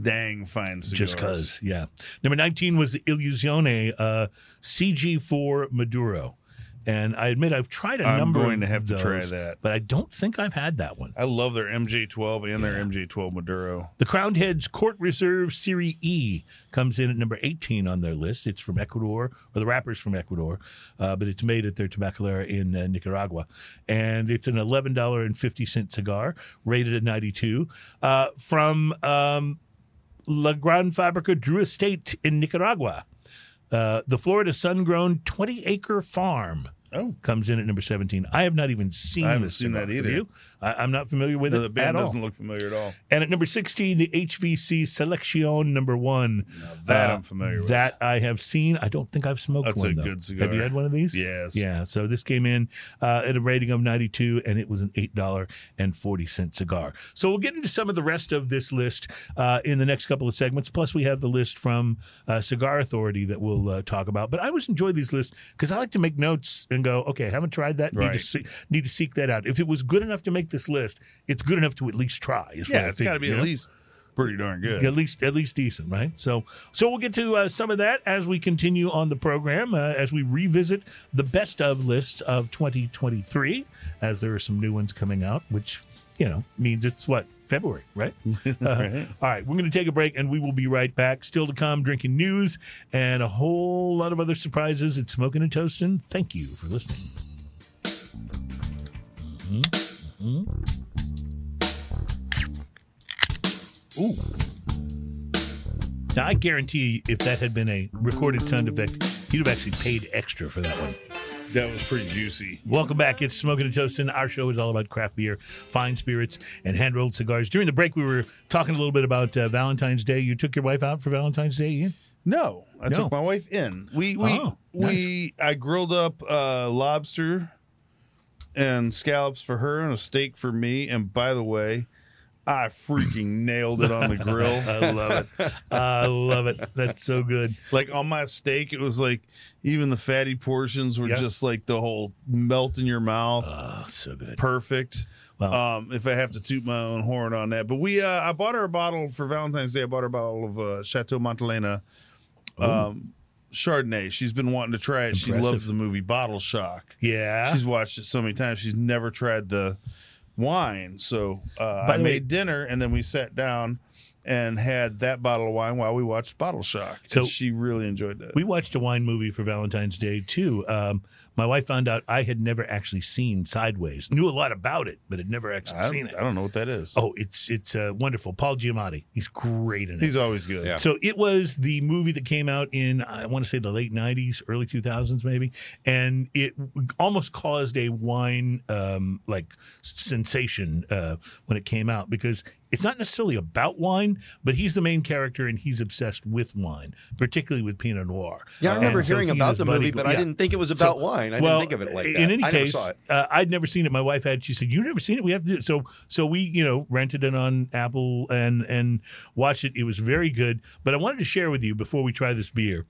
Dang fine cigars. Just cause, yeah. Number nineteen was the Illusione uh, CG4 Maduro, and I admit I've tried a I'm number. going to have to try that. but I don't think I've had that one. I love their MJ12 and their Yeah. MJ12 Maduro. The Crowned Heads Court Reserve Serie E comes in at number 18 on their list. It's from Ecuador, or the wrapper's from Ecuador, uh, but it's made at their tabacalera in uh, Nicaragua. And it's an $11.50 cigar, rated at 92, uh, from um, La Gran Fabrica Drew Estate in Nicaragua. Uh, the Florida Sun Grown 20 acre farm Oh, comes in at number 17. I have not even seen I haven't seen that either. I, I'm not familiar with the, it the band at all. doesn't look familiar at all. And at number 16, the HVC Selection number one. Now, that Uh, I'm familiar with. That I have seen. I don't think I've smoked That's one. a though. good cigar. Have you had one of these? yes. Yeah. So this came in uh, at a rating of 92, and it was an $8.40 cigar. So we'll get into some of the rest of this list uh, in the next couple of segments. Plus, we have the list from uh, Cigar Authority that we'll uh, talk about. But I always enjoy these lists because I like to make notes and go, okay, haven't tried that. Need, to see, need to seek that out. If it was good enough to make this list, it's good enough to at least try. Yeah, it's got to be you at know? least pretty darn good. at least at least decent, right? So so we'll get to uh, some of that as we continue on the program uh, as we revisit the best of lists of 2023 as there are some new ones coming out, which you know means it's what February, right? Uh, Right. All right, we're going to take a break and we will be right back. Still to come, drinking news and a whole lot of other surprises at Smoking and Toasting. Thank you for listening. Mhm, mhm. Ooh. Now, I guarantee if that had been a recorded sound effect, you'd have actually paid extra for that one. That was pretty juicy. Welcome back. It's Smoking and Toasting. Our show is all about craft beer, fine spirits, and hand rolled cigars. During the break, we were talking a little bit about uh, Valentine's Day. You took your wife out for Valentine's Day, Ian? No, I No. took my wife in. We we Oh, nice. we I grilled up uh, lobster and scallops for her and a steak for me. And by the way, I freaking nailed it on the grill. I love it. I love it. That's so good. Like on my steak, it was like even the fatty portions were Yeah. just like the whole melt in your mouth. Oh, so good. Perfect. Well- um, if I have to toot my own horn on that, but we, uh, I bought her a bottle for Valentine's Day. I bought her a bottle of uh, Chateau Montelena um, Chardonnay. She's been wanting to try it. She loves the movie Bottle Shock. Yeah. She's watched it so many times. She's never tried the wine. So uh, I way- made dinner, and then we sat down and had that bottle of wine while we watched Bottle Shock. So- and she really enjoyed that. we watched a wine movie for Valentine's Day too. Um, my wife found out I had never actually seen Sideways. Knew a lot about it, but had never actually I, seen it. I don't know what that is. Oh, it's it's uh, wonderful. Paul Giamatti. He's great in it. He's always good. Yeah. So it was the movie that came out in I want to say the late '90s, early 2000s, maybe, and it almost caused a wine um, like sensation uh, when it came out because it's not necessarily about wine, but he's the main character and he's obsessed with wine, particularly with Pinot Noir. Yeah, I remember And so hearing he about the buddy movie, go- but I didn't think it was about wine. I well, didn't think of it like that. In any I case, uh, I'd never seen it. My wife had. She said, "You've never seen it? We have to do it." So, so we, you know, rented it on Apple and and watched it. It was very good. But I wanted to share with you before we try this beer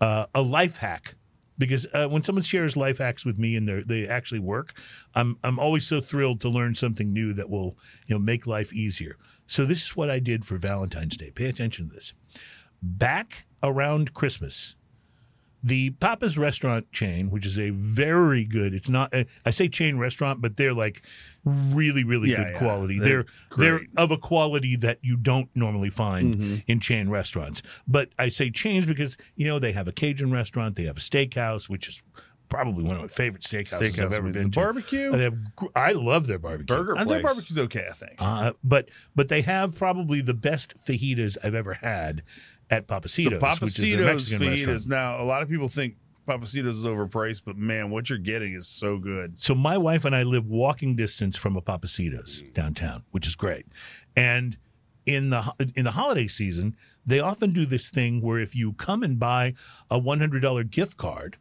uh, a life hack. Because uh, when someone shares life hacks with me and they they actually work, I'm I'm always so thrilled to learn something new that will you know make life easier. So this is what I did for Valentine's Day. Pay attention to this. Back around Christmas, the Papa's restaurant chain, which is a very good, it's not, uh, I say chain restaurant, but they're like really, really Yeah, good yeah. quality. They're They're, they're, of a quality that you don't normally find Mm-hmm. in chain restaurants. But I say chains because, you know, they have a Cajun restaurant, they have a steakhouse, which is probably one of my favorite steakhouses I've ever been the to. barbecue? They have, I love their barbecue. Burger I place. think barbecue's okay. I think. Uh, but but they have probably the best fajitas I've ever had at Papacito's, the which is their Mexican feed restaurant. is now. A lot of people think Papacitos is overpriced, but man, what you're getting is so good. So my wife and I live walking distance from a Papacitos mm. downtown, which is great. And in the in the holiday season, they often do this thing where if you come and buy a one hundred dollar gift card,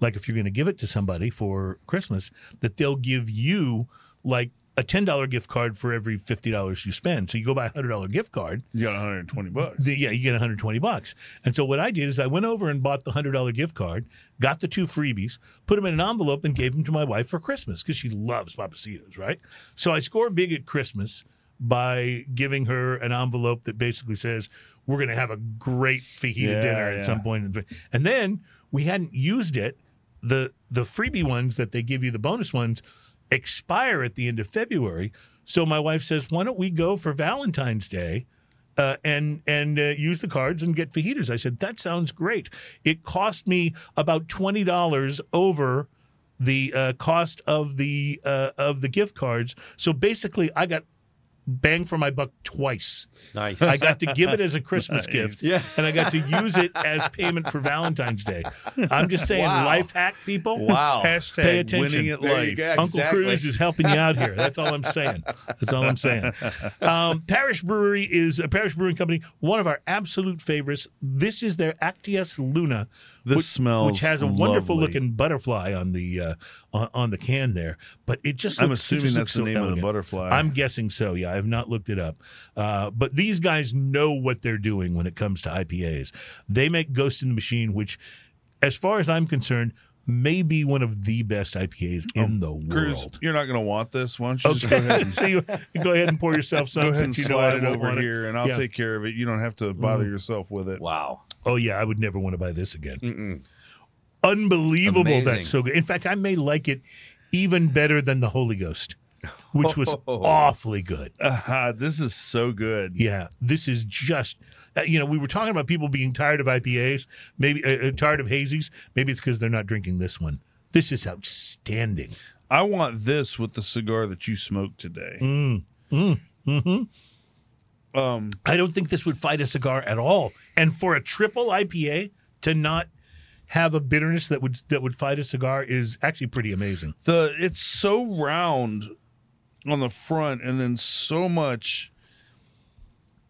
like if you're going to give it to somebody for Christmas, that they'll give you like a ten dollar gift card for every fifty dollars you spend. So you go buy a hundred dollar gift card, You got 120 bucks. the, yeah, you get 120 bucks. And so what I did is I went over and bought the hundred dollar gift card, got the two freebies, put them in an envelope, and gave them to my wife for Christmas because she loves Papacitos, right? So I score big at Christmas by giving her an envelope that basically says we're going to have a great fajita Yeah, dinner yeah. at some point. And then we hadn't used it. The the freebie ones that they give you, the bonus ones, expire at the end of February. So my wife says, "Why don't we go for Valentine's Day?" uh, and and uh, use the cards and get fajitas. I said that sounds great. It cost me about twenty dollars over the uh, cost of the uh, of the gift cards. So basically, I got bang for my buck twice. Nice. I got to give it as a Christmas gift, Yeah. and I got to use it as payment for Valentine's Day. I'm just saying, Wow. life hack, people. wow. Hashtag Pay attention. winning at life. go. Uncle Exactly. Cruz is helping you out here. That's all I'm saying. That's all I'm saying. Um, Parish Brewery is a Parish Brewing Company, one of our absolute favorites. This is their Actias Luna. This which, smells which has a wonderful looking butterfly on the uh, on, on the can there, but it just I'm looks- assuming just that's looks the so name of the butterfly. I'm guessing so. Yeah, I have not looked it up. Uh, but these guys know what they're doing when it comes to IPAs. They make Ghost in the Machine, which, as far as I'm concerned, may be one of the best IPAs in the Cruz, world. you're not going to want this. Why don't you just go ahead and so you go ahead and pour yourself some. go ahead and you slide it over want here, and I'll Yeah. take care of it. You don't have to bother yourself with it. Wow. Oh yeah, I would never want to buy this again. Mm-mm. Unbelievable! Amazing. That's so good. In fact, I may like it even better than the Holy Ghost, which was Oh. awfully good. Ah, this is so good. Yeah, this is just uh, you know we were talking about people being tired of IPAs, maybe uh, uh, tired of hazies. Maybe it's because they're not drinking this one. This is outstanding. I want this with the cigar that you smoked today. Mm. Mm. hmm Um, I don't think this would fight a cigar at all. And for a triple IPA to not have a bitterness that would that would fight a cigar is actually pretty amazing. the it's so round on the front, and then so much,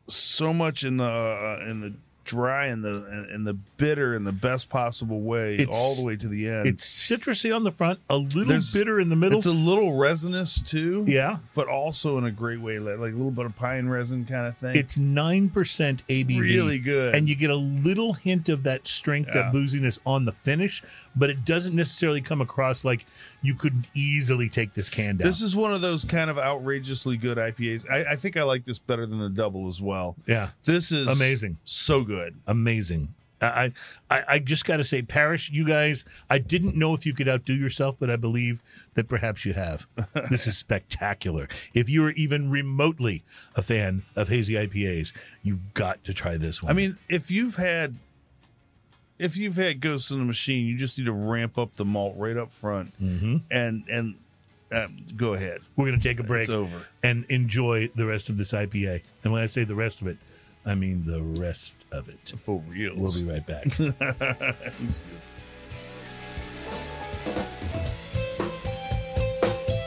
so much in the uh, in the dry and the and, the bitter in the best possible way, It's- all the way to the end. It's citrusy on the front, a little There's- bitter in the middle. It's a little resinous too. yeah. but also in a great way, like, like a little bit of pine resin kind of thing. It's 9% ABV. really good. And you get a little hint of that strength, that Yeah. booziness on the finish, but it doesn't necessarily come across like you could easily take this can down. this is one of those kind of outrageously good IPAs. I, I think I like this better than the double as well. yeah. This is Amazing. so good. Amazing. I, I, I just got to say, Parish, you guys, I didn't know if you could outdo yourself, but I believe that perhaps you have. this is spectacular. If you are even remotely a fan of hazy IPAs, you've got to try this one. I mean, if you've had if you've had Ghosts in the Machine, you just need to ramp up the malt right up front, Mm-hmm. and and um, go ahead. we're going to take a break It's over. and enjoy the rest of this IPA. And when I say the rest of it, I mean the rest of it. For real. We'll be right back.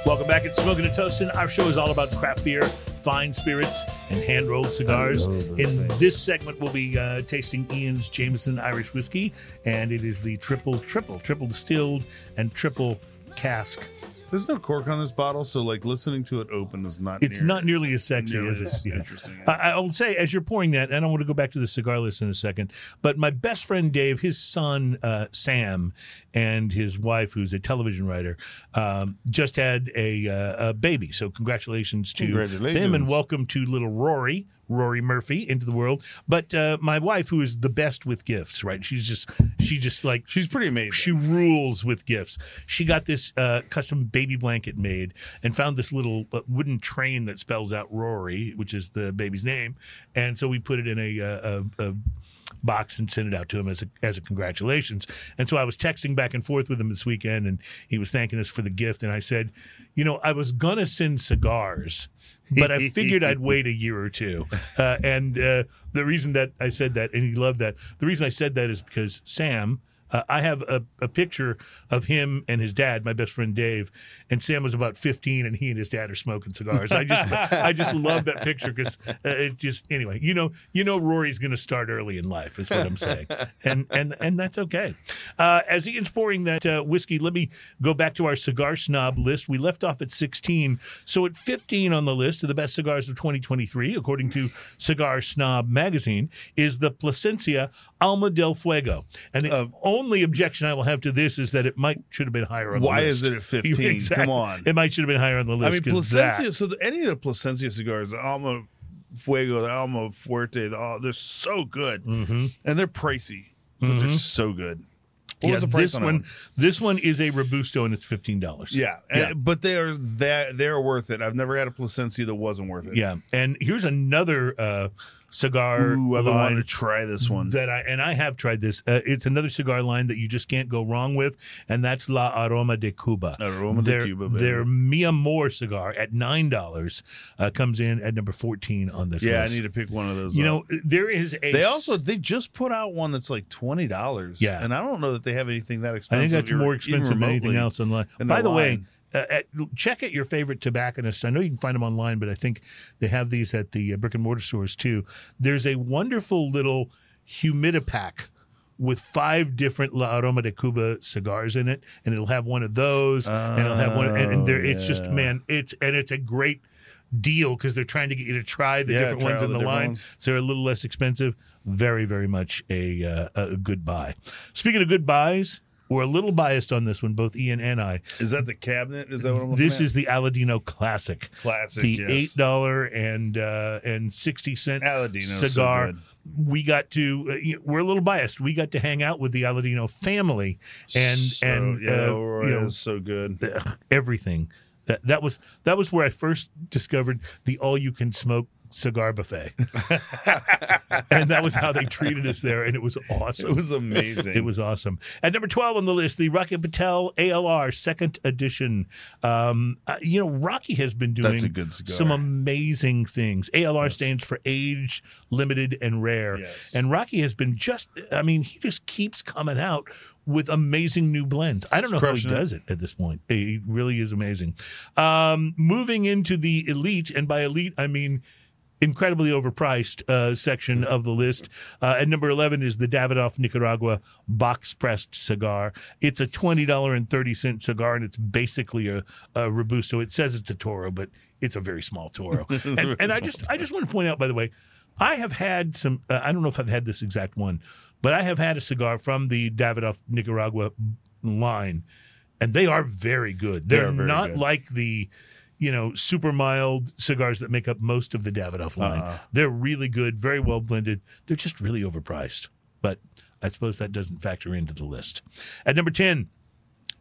Welcome back at Smoking and Toasting. Our show is all about craft beer, fine spirits, and hand rolled cigars. In things. this segment, we'll be uh, tasting Ian's Jameson Irish Whiskey, and it is the triple, triple, triple distilled and triple cask. There's no cork on this bottle, so like listening to it open is not. It's near- not nearly as sexy nearly as it's yeah. interesting. I, I will say, as you're pouring that, and I want to go back to the cigar list in a second, but my best friend Dave, his son uh, Sam, and his wife, who's a television writer, um, just had a, uh, a baby. So congratulations to them, and welcome to little Rory. Rory Murphy into the world, but uh, my wife, who is the best with gifts, right? She's just, she just like She's pretty amazing. she rules with gifts. She got this uh, custom baby blanket made and found this little uh, wooden train that spells out Rory, which is the baby's name. And so we put it in a, uh, a, a box and sent it out to him as a, as a congratulations. And so I was texting back and forth with him this weekend and he was thanking us for the gift. And I said, you know, I was to send cigars, but I figured I'd wait a year or two. Uh, and uh, the reason that I said that, and he loved that, the reason I said that is because Sam, uh, I have a, a picture of him and his dad, my best friend Dave, and Sam was about 15, and he and his dad are smoking cigars. I just, I just love that picture because uh, it just, anyway, you know, you know, Rory's going to start early in life, is what I'm saying, and and and that's okay. Uh, as Ian's pouring that uh, whiskey, let me go back to our cigar snob list. We left off at 16, so at 15 on the list of the best cigars of 2023, according to Cigar Snob magazine, is the Plasencia Alma del Fuego, and the Uh, only objection I will have to this is that it might should have been higher on the list. Why is it at 15? Come on. It might should have been higher on the list. I mean, Plasencia. that- So the, any of the Plasencia cigars, the Alma Fuego, the Alma Fuerte, the, all, they're so good, Mhm. and they're pricey, but they're Mhm. so good. What Yeah, was the price this on one, one? This one is a robusto and it's fifteen dollars. Yeah, Yeah. and- but they are that they're worth it. I've never had a Plasencia that wasn't worth it. yeah. And here's another uh, cigar Ooh, I've line to try this one. that I and I have tried this. Uh, it's another cigar line that you just can't go wrong with, and that's La Aroma de Cuba. Aroma de their, Cuba, baby. Their Mi Amor cigar at nine dollars uh, comes in at number fourteen on this yeah, list. I need to pick one of those. you up. know, there is a they also they just put out one that's like twenty dollars. Yeah. and I don't know that they have anything that expensive. I think that's more expensive than anything else online. in By the the way, line. Uh, at, check at your favorite tobacconist. I know you can find them online, but I think they have these at the uh, brick and mortar stores too. There's a wonderful little humidipack with five different La Aroma de Cuba cigars in it, and it'll have one of those, and it'll have one, and, and there, it's just man, it's and it's a great deal because they're trying to get you to try the Yeah, different try ones in the the line, ones. so they're a little less expensive. Very, very much a uh, a good buy. Speaking of good buys, we're a little biased on this one, both Ian and I. Is that the cabinet? Is that what I'm looking at? This at? is the Aladino Classic, classic. the yes. eight dollar and uh, and sixty cent Aladino's so cigar. good. we got to uh, you we're a little biased. We got to hang out with the Aladino family and So- and yeah, uh, Aurora you know, is so good. everything. That that was that was where I first discovered the all you can smoke cigar buffet, and that was how they treated us there, and it was awesome. It was amazing. It was awesome. At number 12 on the list, the Rocky Patel ALR second edition. Um, uh, you know, Rocky has been doing That's a good cigar. some amazing things. ALR Yes. stands for age, limited, and rare. Yes. And Rocky has been just, I mean, he just keeps coming out with amazing new blends. I don't know how he it. does it at this point. He really is amazing. Um, moving into the elite, and by elite, I mean incredibly overpriced uh, section of the list. Uh, at number 11 is the Davidoff Nicaragua box pressed cigar. It's a $20.30 cigar, and it's basically a, a Robusto. It says it's a Toro, but it's a very small Toro. and and I just I just want to point out, by the way, I have had some. Uh, I don't know if I've had this exact one, but I have had a cigar from the Davidoff Nicaragua line, and they are very good. They They're are very not good. like the you know super mild cigars that make up most of the Davidoff line. Uh-uh. They're really good, very well blended. They're just really overpriced, but I suppose that doesn't factor into the list. At number ten.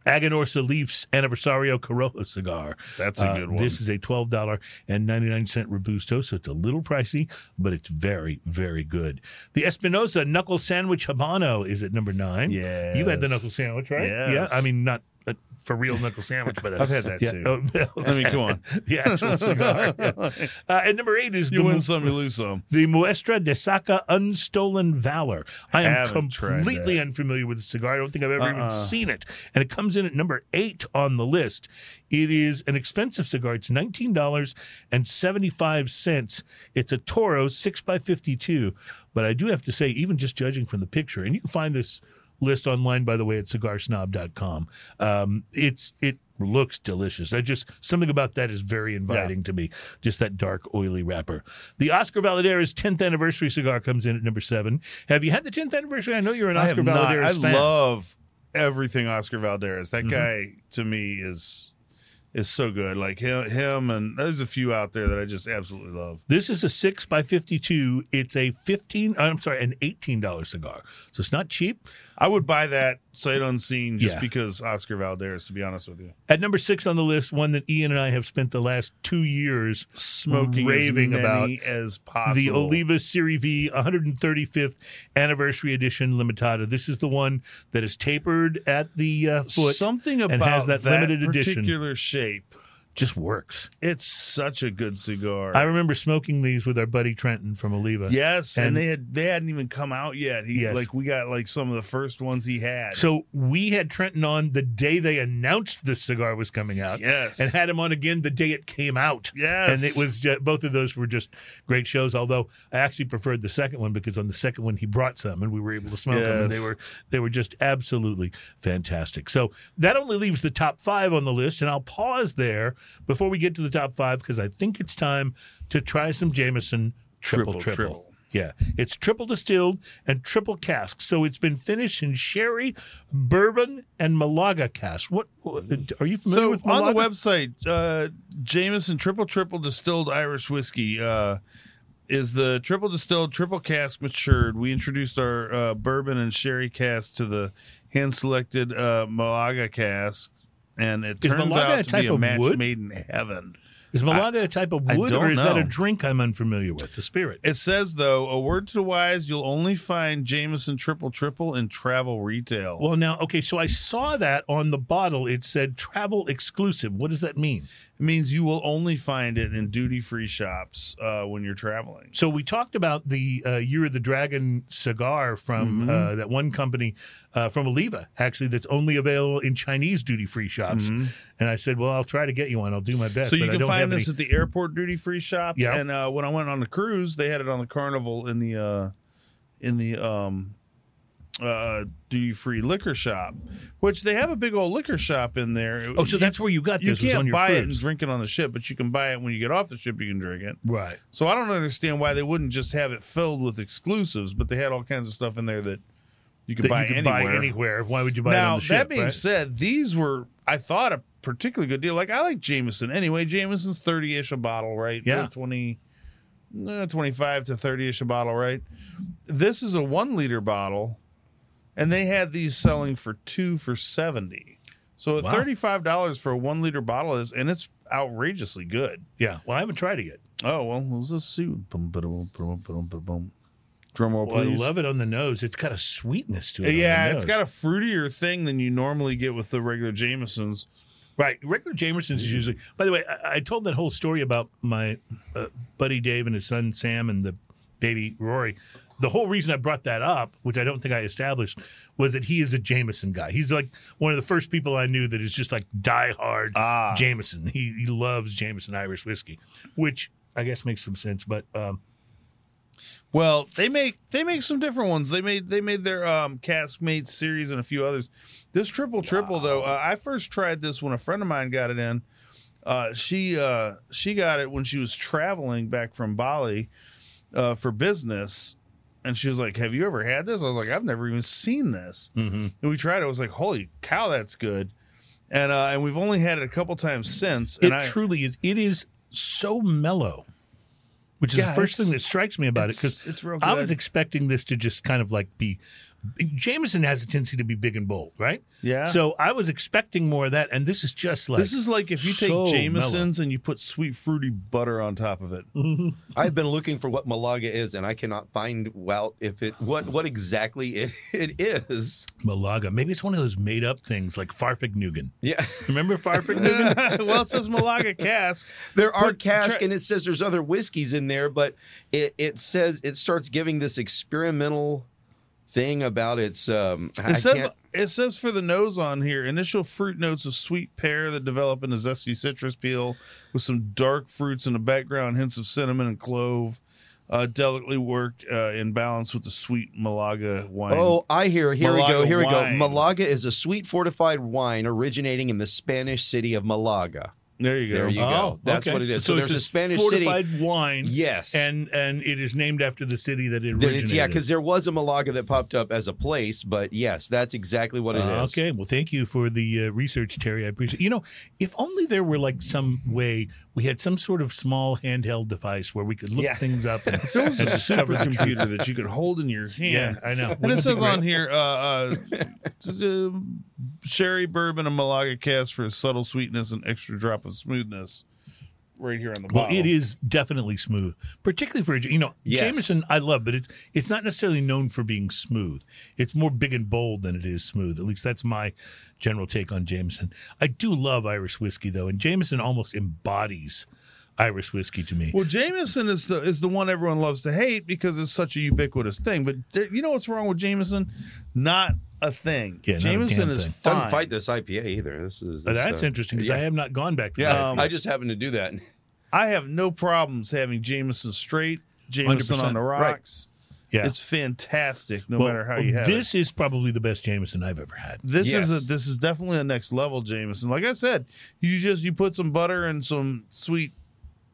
Aganorsa Leafs Anniversario Corojo cigar. That's a Uh, good one. This is a twelve dollar and ninety nine cent robusto, so it's a little pricey, but it's very very good. The Espinosa Knuckle Sandwich Habano is at number nine. Yeah. you had the knuckle sandwich, right? Yes. Yeah, I mean not a for real knuckle sandwich, but a, I've had that yeah, too. oh, I mean, come on. the actual cigar. yeah. Uh, and number eight is You the win Mu- some, you lose some. the Muestra de Saca Unstolen Valor. I am Haven't completely unfamiliar with the cigar. I don't think I've ever Uh-uh. even seen it. And it comes in at number eight on the list. It is an expensive cigar. It's $19.75. It's a Toro 6x52. But I do have to say, even just judging from the picture, and you can find this list online, by the way, at cigarsnob.com. Um, it's it looks delicious. I just something about that is very inviting to me. Just that dark, oily wrapper. The Oscar Valladares 10th anniversary cigar comes in at number seven. Have you had the 10th anniversary? I know you're an I Oscar not. I fan. love everything Oscar Valladares. That Mhm. guy to me is is so good. Like him, him, and there's a few out there that I just absolutely love. This is a six by fifty-two. It's a fifteen. I'm sorry, an eighteen dollar cigar. So it's not cheap. I would buy that sight unseen just Yeah. because Oscar Valdez, To be honest with you, At number six on the list, one that Ian and I have spent the last two years smoking Raving about as possible. the Oliva Serie V 135th anniversary edition limitada. This is the one that is tapered at the uh, foot. Something and about has that limited edition. particular shape. Just works. It's such a good cigar. I remember smoking these with our buddy Trenton from Oliva. yes, and, And- they had they hadn't even come out yet. He Yes. like we got like some of the first ones he had. So we had Trenton on the day they announced this cigar was coming out. yes, And had him on again the day it came out. yes, And it was ju- both of those were just great shows. Although I actually preferred the second one because on the second one he brought some and we were able to smoke them, and they were they were just absolutely fantastic. So that only leaves the top five on the list, and I'll pause there before we get to the top five because I think it's time to try some Jameson triple triple. Triple, triple. Yeah, it's triple distilled and triple cask. So it's been finished in sherry, bourbon, and Malaga cask. What, what are you familiar So with on the website, uh, Jameson Triple Triple Distilled Irish Whiskey uh, is the triple distilled, triple cask matured. We introduced our uh, bourbon and sherry cask to the hand selected uh, Malaga cask, and it Is turns Malaga a out to type be a of match wood? made in heaven. Is Malaga a type of wood, or is that a drink I'm unfamiliar with? The spirit. It says though, a word to the wise, you'll only find Jameson Triple Triple in travel retail. Well, now, okay, so I saw that on the bottle. It said travel exclusive. What does that mean? Means you will only find it in duty free shops uh, when you're traveling. So we talked about the uh, Year of the Dragon cigar from uh, that one company uh, from Oliva, actually, that's only available in Chinese duty free shops. And I said, well, I'll try to get you one. I'll do my best. So you can don't find this any- at the airport duty free shops. Yeah. And uh, when I went on the cruise, they had it on the Carnival in the uh, in the um, uh, duty free liquor shop, which they have a big old liquor shop in there. Oh, so that's where you got you this? on can't buy it and drink it on the ship, but you can buy it when you get off the ship. You can drink it. Right. So I don't understand why they wouldn't just have it filled with exclusives, but they had all kinds of stuff in there that you could That buy you can anywhere. buy anywhere. Why would you buy it now on the ship? that being right? said, these were I thought a particularly good deal. Like I like Jameson anyway. Jameson's thirty ish a bottle, right? Yeah. 20, uh, 25 to thirty ish a bottle, right? This is a one liter bottle, and they had these selling for two for seventy. So Wow. thirty five dollars for a one liter bottle is, and it's outrageously good. yeah. Well, I haven't tried it yet. Oh well, let's just see. Boom, ba-dum, boom, boom, boom, boom. Drum roll, Well, I love it on the nose. It's got a sweetness to it. yeah, it's got a fruitier thing than you normally get with the regular Jamesons. Right. Regular Jameson's is usually. By the way, I, I told that whole story about my uh, buddy Dave and his son Sam and the baby Rory. The whole reason I brought that up, which I don't think I established, was that he is a Jameson guy. He's like one of the first people I knew that is just like diehard Ah. Jameson. He, he loves Jameson Irish whiskey, which I guess makes some sense. But um, Well, they make they make some different ones. They made they made their um Caskmate series and a few others. This triple triple though, uh, I first tried this when a friend of mine got it in. Uh, she uh, she got it when she was traveling back from Bali uh, for business, and she was like, "Have you ever had this?" I was like, "I've never even seen this." mhm. And we tried it. I was like, "Holy cow, that's good!" And uh, and we've only had it a couple times since. it I, truly is. It is so mellow, which is Yeah, the first thing that strikes me about it because it's real good. I was expecting this to just kind of like be. Jameson has a tendency to be big and bold, right? yeah. So I was expecting more of that, and this is just like this is like if you take so Jameson's and you put sweet fruity butter on top of it. I've been looking for what Malaga is, and I cannot find out if it what what exactly it, it is. Malaga. Maybe it's one of those made up things like Fahrvergnügen. Yeah, Remember Fahrvergnügen? well, it says Malaga cask. there are But cask, try- and it says there's other whiskeys in there, but it it says it starts giving this experimental thing about its. Um, I It says it says for the nose on here, initial fruit notes of sweet pear that develop in a zesty citrus peel with some dark fruits in the background, hints of cinnamon and clove. Uh, delicately work uh, in balance with the sweet Malaga wine. Oh, I hear. Here we go. Malaga Here we go. Malaga is a sweet fortified wine originating in the Spanish city of Malaga. There you go. there you go. That's what it is. So it's there's a Spanish city- fortified wine. Yes. and and it is named after the city that it originated. it's, yeah, because there was a Malaga that popped up as a place, but yes, that's exactly what it is. Uh, okay, well, thank you for the uh, research, Terry. I appreciate. You know, if only there were like some way we had some sort of small handheld device where we could look Yeah. things up. And, If there was a and discover supercomputer that you could hold in your hand. Yeah, I know. And it says on here, uh, uh, uh, sherry, bourbon, and Malaga cast for subtle sweetness and extra drop of smoothness. Right here on the Well, bottle. it is definitely smooth, particularly for you know Yes. Jameson. I love, but it's it's not necessarily known for being smooth. It's more big and bold than it is smooth. At least that's my general take on Jameson. I do love Irish whiskey though, and Jameson almost embodies Irish whiskey to me. Well, Jameson is the is the one everyone loves to hate because it's such a ubiquitous thing. But there- you know what's wrong with Jameson? Not a thing. Yeah, not a Jameson is thing. fine. Doesn't fight this IPA either. This is But this, that's uh, interesting because yeah. I have not gone back. To Yeah, that. Um, I just happened to do that. I have no problems having Jameson straight, Jameson 100%. on the Right. rocks. yeah. It's fantastic, no Well, matter how you have it. this is probably the best Jameson I've ever had. This is a this is definitely a next level Jameson. Like I said, you just you put some butter and some sweet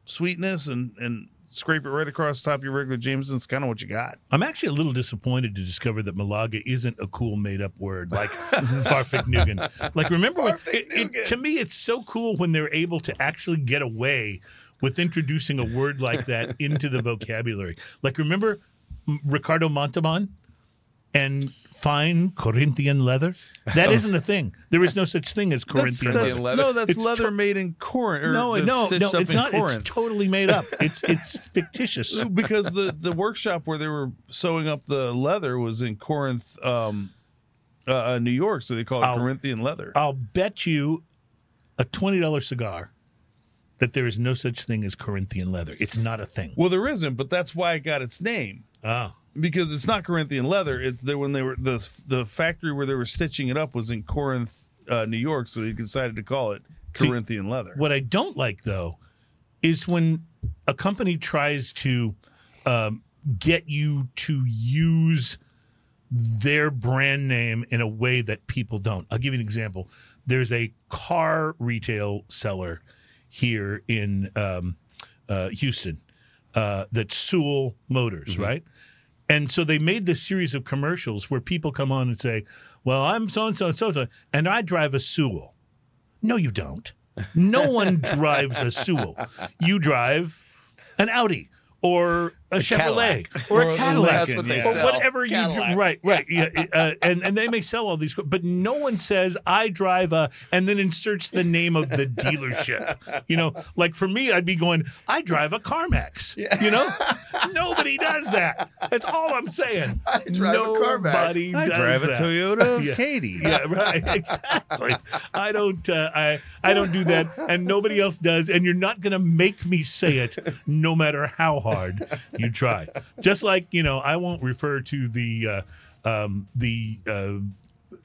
sweetness and and scrape it right across the top of your regular Jameson. It's kind of what you got. I'm actually a little disappointed to discover that Malaga isn't a cool made up word like Fahrvergnügen. Like, remember when it, it, to me, it's so cool when they're able to actually get away with introducing a word like that into the vocabulary. Like, remember Ricardo Montalban and fine Corinthian leather? That isn't a thing. There is no such thing as Corinthian that's, leather. leather. No, that's It's leather to- made in Corinth. No, no, no, it's not. Corinth. It's totally made up. It's it's fictitious. because the the workshop where they were sewing up the leather was in Corinth, um, uh, uh, New York. So they call it I'll- Corinthian leather. I'll bet you a twenty dollar cigar that there is no such thing as Corinthian leather. It's not a thing. well, there isn't, but that's why it got its name. Ah, because it's not Corinthian leather. It's there when they were the the factory where they were stitching it up was in Corinth, uh, New York. So they decided to call it See, Corinthian leather. what I don't like though is when a company tries to um, get you to use their brand name in a way that people don't. I'll give you an example. There's a car retail seller here in um, uh, Houston uh, that's Sewell Motors, right? And so they made this series of commercials where people come on and say, "Well, I'm so and so and so, so, and I drive a Sewell." No, you don't. No one drives a Sewell. You drive an Audi or a, Chevrolet Cadillac. or Or a a Cadillac That's what they Yeah. or whatever you Cadillac. do. Right, right. Yeah, uh, and and they may sell all these, but no one says I drive a, and then inserts the name of the dealership. You know, like for me, I'd be going, I drive a CarMax. You know, nobody does that. That's all I'm saying. I drive a CarMax. Nobody I does drive a that. Toyota Yeah. Katie. Yeah, right. Exactly. I don't. Uh, I I don't do that, and nobody else does. And you're not going to make me say it, no matter how hard you try. Just like you know, I won't refer to the uh, um, the uh,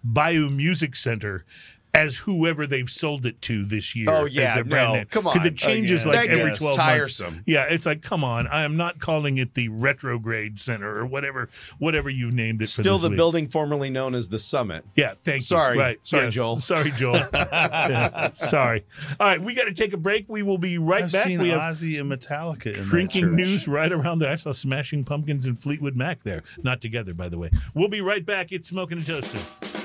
Bayou Music Center as whoever they've sold it to this year. Oh, yeah, their brand no, name. come 'Cause on. Because it changes Oh, like yeah. every That twelve gets months. tiresome. Yeah, it's like, come on, I am not calling it the retrograde center or whatever, whatever you've named it. Still this the week. building formerly known as the Summit. Yeah, thank Sorry. you. Right. Sorry, Yeah. Joel. Sorry, Joel. Yeah. Sorry. All right, we got to take a break. We will be right I've back. seen we have Ozzy and Metallica drinking church. news right around there. I saw Smashing Pumpkins and Fleetwood Mac there. Not together, by the way. We'll be right back. It's Smoking and Toasting.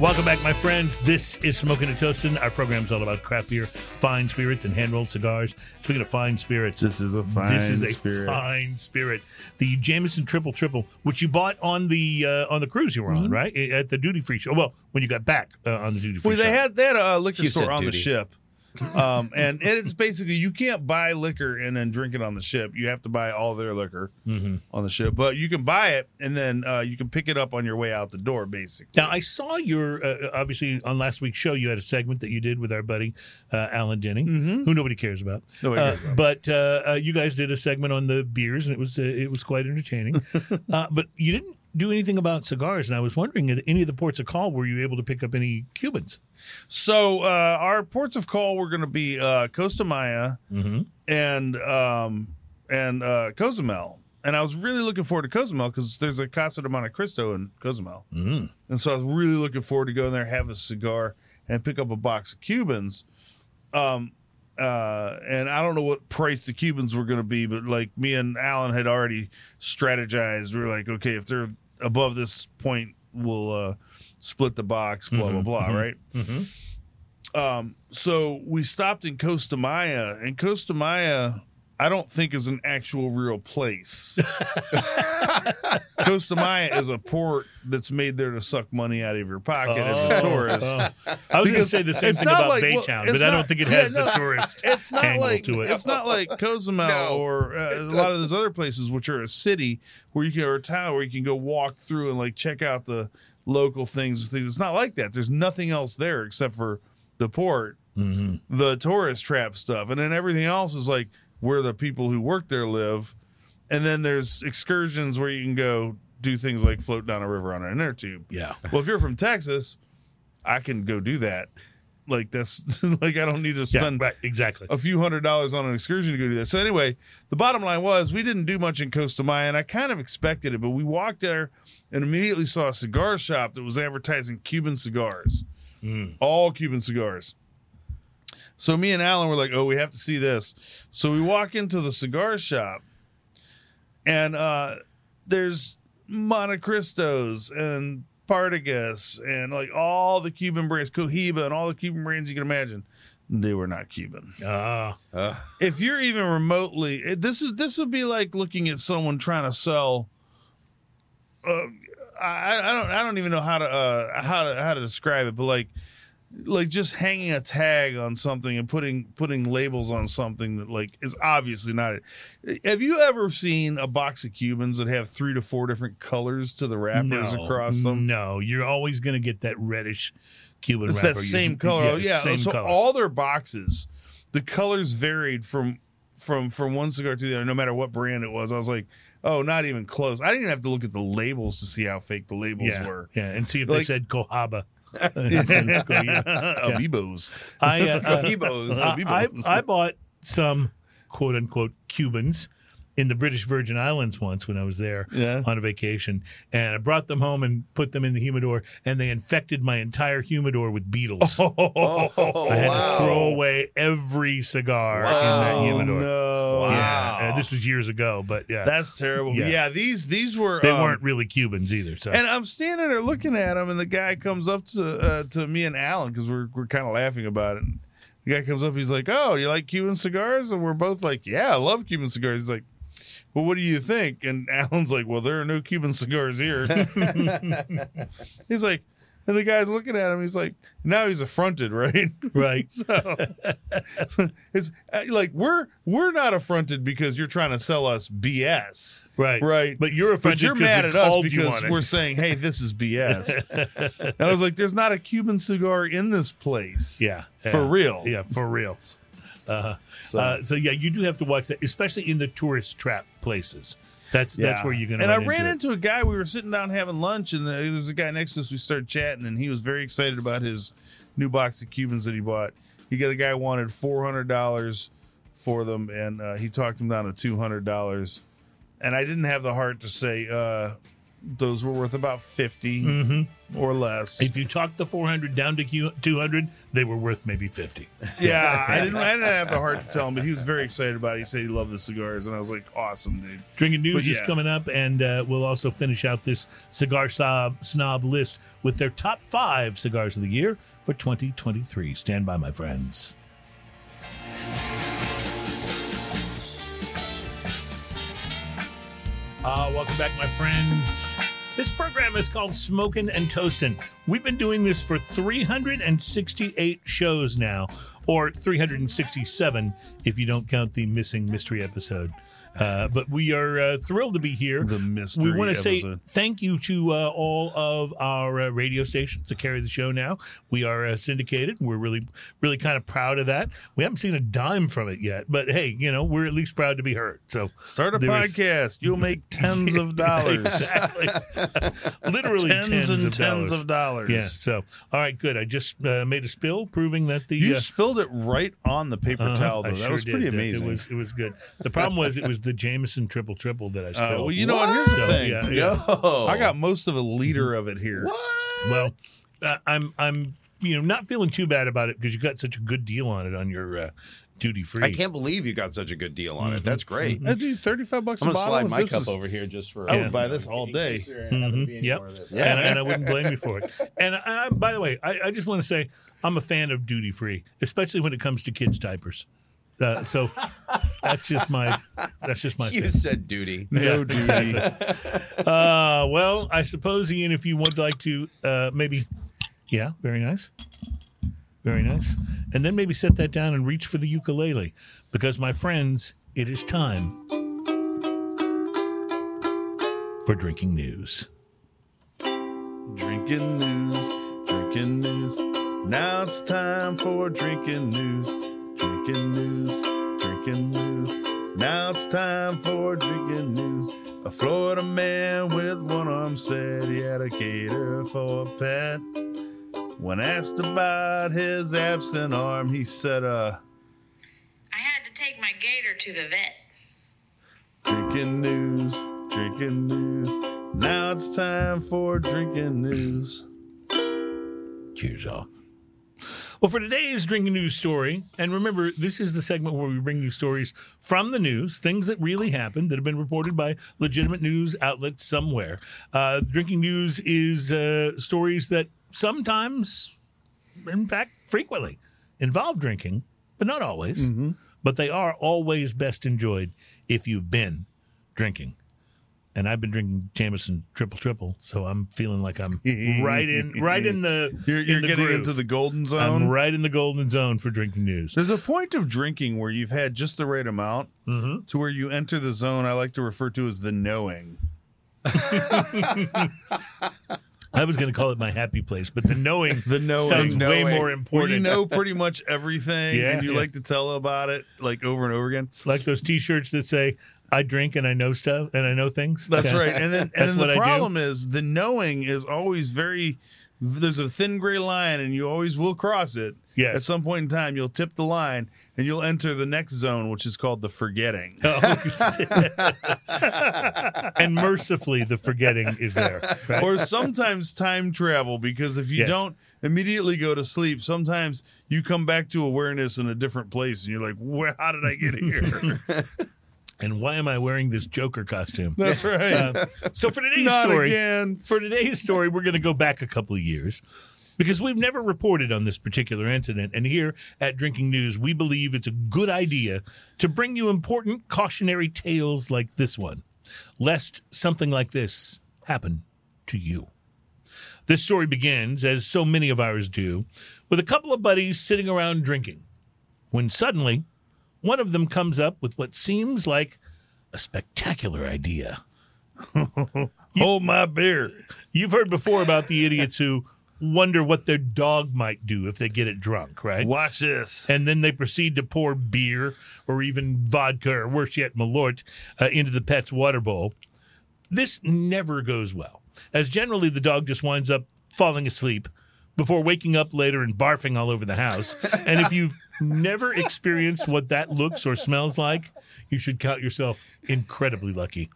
Welcome back, my friends. This is Smoking and Toasting. Our program is all about craft beer, fine spirits, and hand rolled cigars. Speaking of fine spirits, This is a fine this is a spirit. fine spirit. The Jameson Triple Triple, which you bought on the uh, on the cruise you were on, right at the duty free show. Well, when you got back uh, on the duty free Well, show. they had they had a liquor You store said on the ship, um, and it's basically you can't buy liquor and then drink it on the ship. You have to buy all their liquor Mhm. on the ship, but you can buy it and then uh, you can pick it up on your way out the door. Basically, Now I saw your uh, obviously on last week's show. You had a segment that you did with our buddy uh, Alan Denning, who nobody cares about. Nobody Uh, cares about. but uh, uh, you guys did a segment on the beers, and it was uh, it was quite entertaining. uh, but you didn't do anything about cigars, and I was wondering at any of the ports of call were you able to pick up any Cubans? so uh, our ports of call were going to be uh, Costa Maya Mm-hmm. and um, and uh, Cozumel. And I was really looking forward to Cozumel because there's a Casa de Monte Cristo in Cozumel. Mm. And so I was really looking forward to going there, have a cigar, and pick up a box of Cubans. Um, uh, and I don't know what price the Cubans were going to be, but like me and Alan had already strategized. We were like, okay, if they're above this point, we'll uh, split the box, blah, blah, blah, right? Mhm. Um, so we stopped in Costa Maya, and Costa Maya, I don't think is an actual real place. Costa Maya is a port that's made there to suck money out of your pocket as a tourist. Oh. I was going to say the same thing about like- Baytown, it's but I don't think it yeah, has no. the tourist It's not angle like to it. it's not like Cozumel No. or uh, a lot of those other places, which are a city where you can or a town where you can go walk through and like check out the local things. things. It's not like that. There's nothing else there except for the port, Mm-hmm. the tourist trap stuff, and then everything else is like where the people who work there live. And then there's excursions where you can go do things like float down a river on an inner tube. Yeah. Well, if you're from Texas, I can go do that. Like that's like I don't need to Yeah, spend right, exactly. a few hundred dollars on an excursion to go do that. So anyway, the bottom line was we didn't do much in Costa Maya, and I kind of expected it, but we walked there and immediately saw a cigar shop that was advertising Cuban cigars, Mm. all Cuban cigars. So me and Alan were like, "Oh, we have to see this." So we walk into the cigar shop, and uh, there's Montecristos and Partagas and like all the Cuban brands, Cohiba and all the Cuban brands you can imagine. They were not Cuban Ah, Uh, if you're even remotely it- this is this would be like looking at someone trying to sell uh, I, I don't I don't even know how to uh, how to how to describe it, but like like just hanging a tag on something and putting putting labels on something that like is obviously not it. Have you ever seen a box of Cubans that have three to four different colors to the wrappers no, across them? No, you're always going to get that reddish Cuban It's wrapper. that You- same color. Yeah, Oh, yeah. same so color. all their boxes, the colors varied from from from one cigar to the other, no matter what brand it was. I was like, oh, not even close. I didn't even have to look at the labels to see how fake the labels yeah, were. yeah, and see if they said Cohaba. Abibos. I, uh, I, I, I bought some quote unquote Cubans in the British Virgin Islands once when I was there Yeah. on a vacation, and I brought them home and put them in the humidor, and they infected my entire humidor with beetles. Oh, I had wow. to throw away every cigar in that humidor. no. Wow. Yeah, this was years ago, but yeah, That's terrible. Yeah. Yeah, these these were they um, weren't really Cubans either. So And I'm standing there looking at him, and the guy comes up to uh, to me and Alan because we're we're kind of laughing about it. The guy comes up, he's like, "Oh, you like Cuban cigars?" And we're both like, "Yeah, I love Cuban cigars." He's like, "Well, what do you think?" And Alan's like, "Well, there are no Cuban cigars here." he's like, and the guy's looking at him. He's like, now he's affronted, right? right, so, so it's uh, like we're we're not affronted because you're trying to sell us BS, right, right? But you're But offended you're mad at us because we're saying, "Hey, this is BS." and I was like, "There's not a Cuban cigar in this place, yeah, for real." Yeah, for real. Uh, So- uh, so yeah, you do have to watch that, especially in the tourist trap places. That's that's where you're going to. And I ran into, into a guy. We were sitting down having lunch, and uh, there was a guy next to us. We started chatting, and he was very excited about his new box of Cubans that he bought. He got the guy wanted four hundred dollars for them, and uh, he talked him down to two hundred dollars. And I didn't have the heart to say uh, those were worth about 50 Mm-hmm. or less. If you talked the 400 down to 200, they were worth maybe 50. yeah, I didn't. I didn't have the heart to tell him, but he was very excited about it. He said he loved the cigars, and I was like, "Awesome, dude!" Drinking News But is coming up, and uh, we'll also finish out this cigar snob, snob list with their top five cigars of the year for 2023. Stand by, my friends. Uh, welcome back, my friends. This program is called Smoking and Toasting. We've been doing this for 368 shows now, or 367 if you don't count the missing mystery episode. Uh, but we are uh, thrilled to be here. The mystery We want to say thank you to uh, all of our uh, radio stations that carry the show now. We are uh, syndicated. We're really, really kind of proud of that. We haven't seen a dime from it yet, but hey, you know, we're at least proud to be heard. So Start a is- podcast. You'll make tens of dollars. exactly, literally tens, tens, and of tens dollars. of dollars. Yeah. So, all right, good. I just uh, made a spill proving that the You spilled it right on the paper uh-huh, towel, I though. That sure was pretty did. Amazing. It was it was good. The problem was it was the Jameson triple triple that I spilled. uh, well, you know what? Here's the So, thing. yeah, yeah. Yo. I got most of a liter of it here. What? Well, uh, I'm I'm you know not feeling too bad about it because you got such a good deal on it on your uh, duty free. I can't believe you got such a good deal on it. That's great. That'd be 35 bucks I'm a gonna bottle. slide my cup was- over here just for. I Yeah. would buy this all day. Mhm. Yep. Yeah. And, and I wouldn't blame you for it. And I, by the way, I, I just want to say I'm a fan of duty free, especially when it comes to kids diapers. Uh, so that's just my that's just my You thing. said duty. No duty. Uh, well, I suppose Ian, if you would like to, uh, maybe, yeah, very nice, very nice, and then maybe set that down and reach for the ukulele, because my friends, it is time for drinking news. drinking news, drinking news. Now it's time for drinking news, drinking news, drinking news. Now it's time for drinking news. A Florida man with one arm said he had a gator for a pet. When asked about his absent arm, he said, uh, I had to take my gator to the vet. drinking news, drinking news. Now it's time for drinking news. Cheers, all. Well, for today's drinking news story, and remember, this is the segment where we bring you stories from the news, things that really happened that have been reported by legitimate news outlets somewhere. Uh, drinking news is uh, stories that sometimes, in fact, frequently involve drinking, but not always. But they are always best enjoyed if you've been drinking. And I've been drinking Jameson triple triple, so I'm feeling like I'm right in right in the You're, you're the getting groove. into the golden zone. I'm right in the golden zone for drinking news. There's a point of drinking where you've had just the right amount Mm-hmm. to where you enter the zone I like to refer to as the knowing. I was going to call it my happy place, but the knowing The knowing. sounds way Knowing. more Where important. you know pretty much everything Yeah, and you yeah. like to tell about it like over and over again. like those T-shirts that say "I drink and I know stuff and I know things." That's Yeah. right. And then and then the problem is the knowing is always very there's a thin gray line and you always will cross it. Yes. At some point in time you'll tip the line and you'll enter the next zone which is called the forgetting. Oh, and mercifully, the forgetting is there. right? or sometimes time travel because if you Yes. don't immediately go to sleep sometimes you come back to awareness in a different place and you're like Where, how did i get here and why am I wearing this Joker costume? that's right Uh, so for today's story, again for today's story, we're going to go back a couple of years because we've never reported on this particular incident. And here at Drinking News, we believe it's a good idea to bring you important cautionary tales like this one, lest something like this happen to you. This story begins, as so many of ours do, with a couple of buddies sitting around drinking, when suddenly one of them comes up with what seems like a spectacular idea. hold my beer You've heard before about the idiots who wonder what their dog might do if they get it drunk, right? Watch this. and then they proceed to pour beer or even vodka or worse yet, Malort uh, into the pet's water bowl. This never goes well, as generally the dog just winds up falling asleep before waking up later and barfing all over the house. and if you've never experienced what that looks or smells like, you should count yourself incredibly lucky.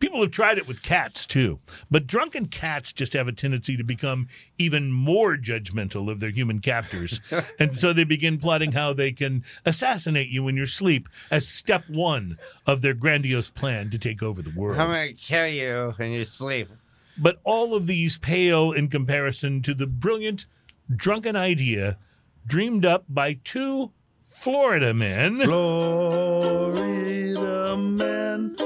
People have tried it with cats too, but drunken cats just have a tendency to become even more judgmental of their human captors. and so they begin plotting how they can assassinate you in your sleep as step one of their grandiose plan to take over the world. I'm gonna kill you in your sleep. But all of these pale in comparison to the brilliant drunken idea dreamed up by two Florida men Florida man.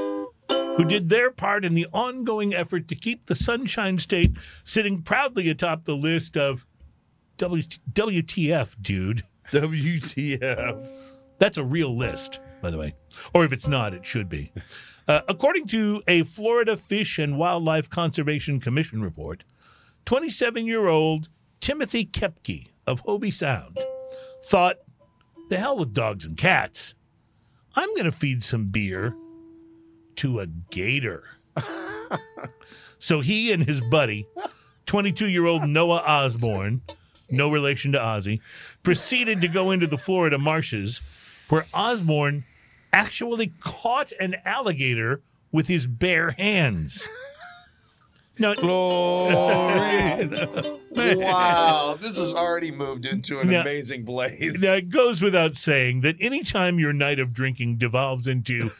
who did their part in the ongoing effort to keep the Sunshine State sitting proudly atop the list of w- WTF, dude. WTF. That's a real list, by the way. Or if it's not, it should be. Uh, according to a Florida Fish and Wildlife Conservation Commission report, 27 year old Timothy Kepke of Hobe Sound thought, the hell with dogs and cats. I'm going to feed some beer to a gator. so he and his buddy, 22 year old Noah Osborne, no relation to Ozzy, proceeded to go into the Florida marshes where Osborne actually caught an alligator with his bare hands. No. Florida. Wow, this has already moved into an Now- amazing blaze. now it goes without saying that anytime your night of drinking devolves into,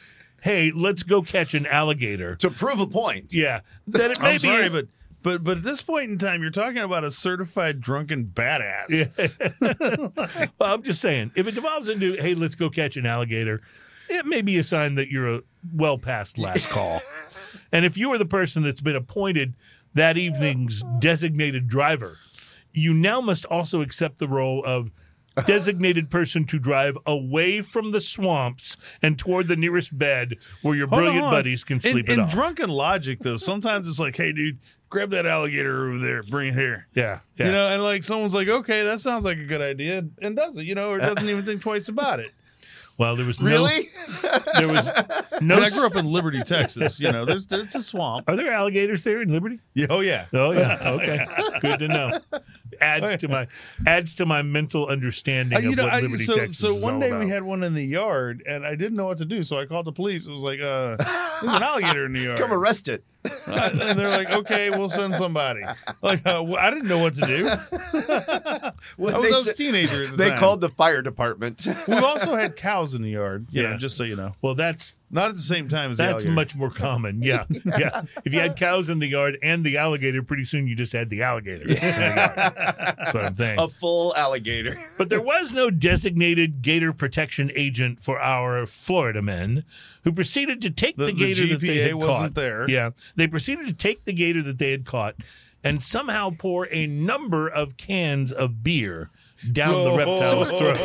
hey, let's go catch an alligator. to prove a point. Yeah, that it may I'm be sorry, but but but at this point in time, you're talking about a certified drunken badass. Yeah. well, I'm just saying, if it devolves into, hey, let's go catch an alligator, it may be a sign that you're a well past last call. and if you are the person that's been appointed that evening's designated driver, you now must also accept the role of designated person to drive away from the swamps and toward the nearest bed where your Hold brilliant on. buddies can sleep in, it off. drunken logic, though, sometimes it's like, hey, dude, grab that alligator over there, bring it here. yeah, yeah. You know, and like someone's like, okay, that sounds like a good idea, and does it, you know, or doesn't even think twice about it. Well, there was Really? no, there was no. I, mean, I grew up in Liberty, Texas. You know, there's there's a swamp. Are there alligators there in Liberty? Yeah, oh yeah. Oh yeah. Okay. Good to know. Adds to my adds to my mental understanding Uh, of you know, what I, Liberty, so Texas so is one all day about. we had one in the yard, and I didn't know what to do, so I called the police. It was like, uh, there's an alligator in the yard. Come arrest it. and they're like, okay, we'll send somebody. Like, uh, well, I didn't know what to do. Well, I was, they I was a teenager at the They time. called the fire department. We've also had cows in the yard. You Yeah. know, just so you know, well, that's not at the same time as the that's alligator. much more common. Yeah, yeah. If you had cows in the yard and the alligator, pretty soon you just had the alligator. in the yard. That's what I'm saying. a full alligator. But there was no designated gator protection agent for our Florida men who proceeded to take the, The- the gator that they GPA had wasn't caught. there. Yeah, they proceeded to take the gator that they had caught and somehow pour a number of cans of beer down the reptile's throat.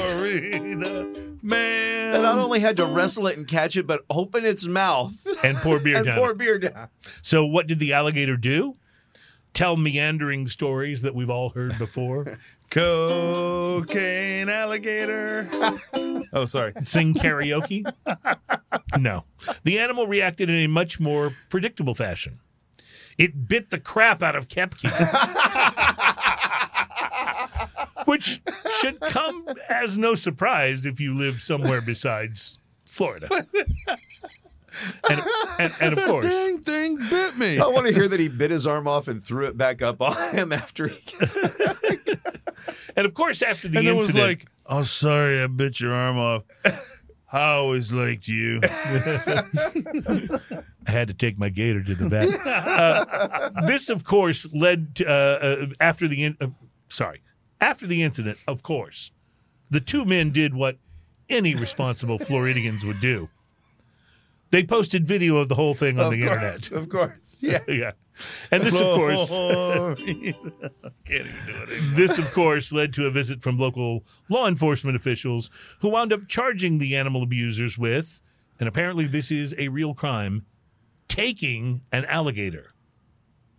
Man. And not only had to wrestle it and catch it, but open its mouth And pour beer and down. pour it. beer down. So what did the alligator do? Tell meandering stories that we've all heard before. cocaine alligator. oh, sorry. Sing karaoke? No. The animal reacted in a much more predictable fashion. It bit the crap out of Kepke. Which should come as no surprise if you live somewhere besides Florida. And, and, and of course, Dang thing bit me. I want to hear that he bit his arm off and threw it back up on him after he. and of course, after the and then was incident, like, "Oh, sorry, I bit your arm off. I always liked you." I had to take my gator to the vet. Uh, this, of course, led to, uh, uh, after the in- uh, sorry after the incident. Of course, the two men did what any responsible Floridians would do. They posted video of the whole thing on of the course, internet. Of course. Yeah. Yeah, and this, of course, oh, Can't even do it. this, of course, led to a visit from local law enforcement officials who wound up charging the animal abusers with, and apparently this is a real crime, taking an alligator.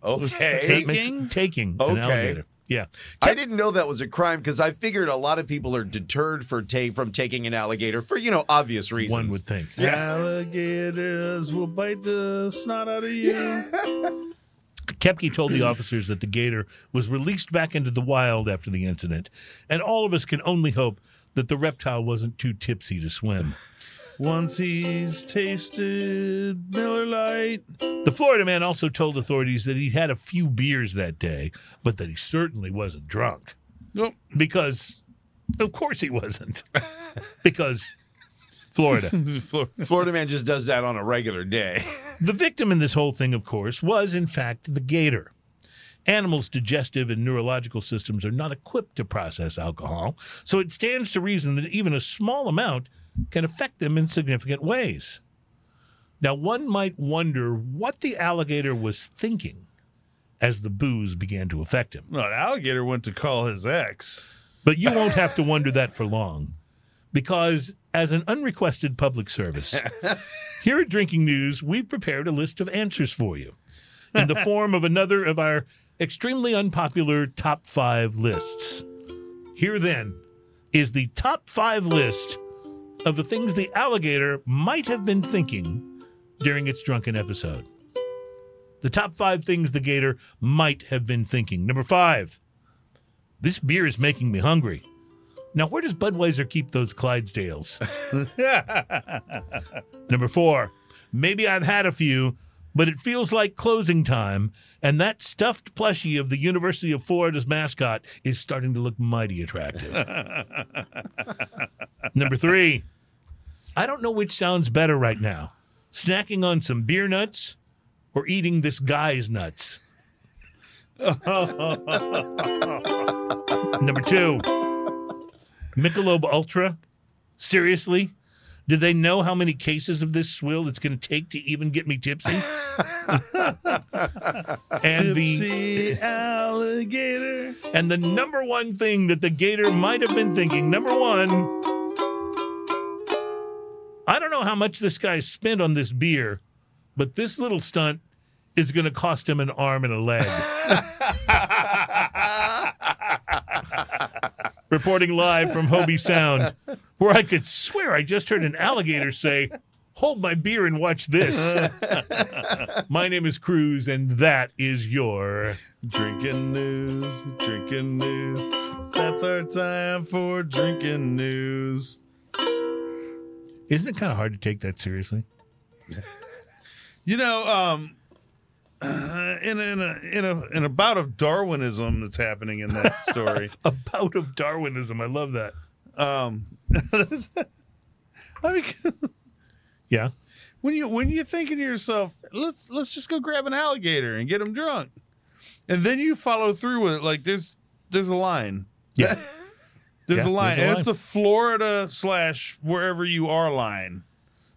Okay. Makes- taking an alligator. Yeah. I didn't know that was a crime because I figured a lot of people are deterred for ta- from taking an alligator for you know obvious reasons. One would think. Alligators will bite the snot out of you. Kepke told the officers that the gator was released back into the wild after the incident, and all of us can only hope that the reptile wasn't too tipsy to swim. Once he's tasted Miller Lite. The Florida man also told authorities that he'd had a few beers that day, but that he certainly wasn't drunk. Nope. Because, of course, he wasn't. because Florida. Florida man just does that on a regular day. The victim in this whole thing, of course, was in fact the gator. Animals' digestive and neurological systems are not equipped to process alcohol, so it stands to reason that even a small amount can affect them in significant ways. Now, one might wonder what the alligator was thinking as the booze began to affect him. An alligator went to call his ex. But you won't have to wonder that for long. Because as an unrequested public service, here at Drinking News, we've prepared a list of answers for you in the form of another of our extremely unpopular top five lists. Here then is the top five list of the things the alligator might have been thinking during its drunken episode. The top five things the gator might have been thinking. Number five, this beer is making me hungry. Now, where does Budweiser keep those Clydesdales? Number four, maybe I've had a few, but it feels like closing time, and that stuffed plushie of the University of Florida's mascot is starting to look mighty attractive. Number three, I don't know which sounds better right now snacking on some beer nuts or eating this guy's nuts. Number two, Michelob Ultra. Seriously? Do they know how many cases of this swill it's going to take to even get me tipsy? and the Tipsy alligator. and the number one thing that the gator might have been thinking, number one, I don't know how much this guy spent on this beer, but this little stunt is going to cost him an arm and a leg. Reporting live from Hobe Sound, where I could swear I just heard an alligator say, Hold my beer and watch this. my name is Cruz, and that is your. Drinking news, drinking news. That's our time for drinking news. Isn't it kind of hard to take that seriously? You know, um, in a, in a in a in a bout of Darwinism that's happening in that story. A bout of Darwinism. I love that. um, I mean, Yeah. when you when you're thinking to yourself, let's let's just go grab an alligator and get him drunk, and then you follow through with it. Like there's there's a line. Yeah. There's Yeah, a line. there's a line. it's the Florida slash wherever you are line.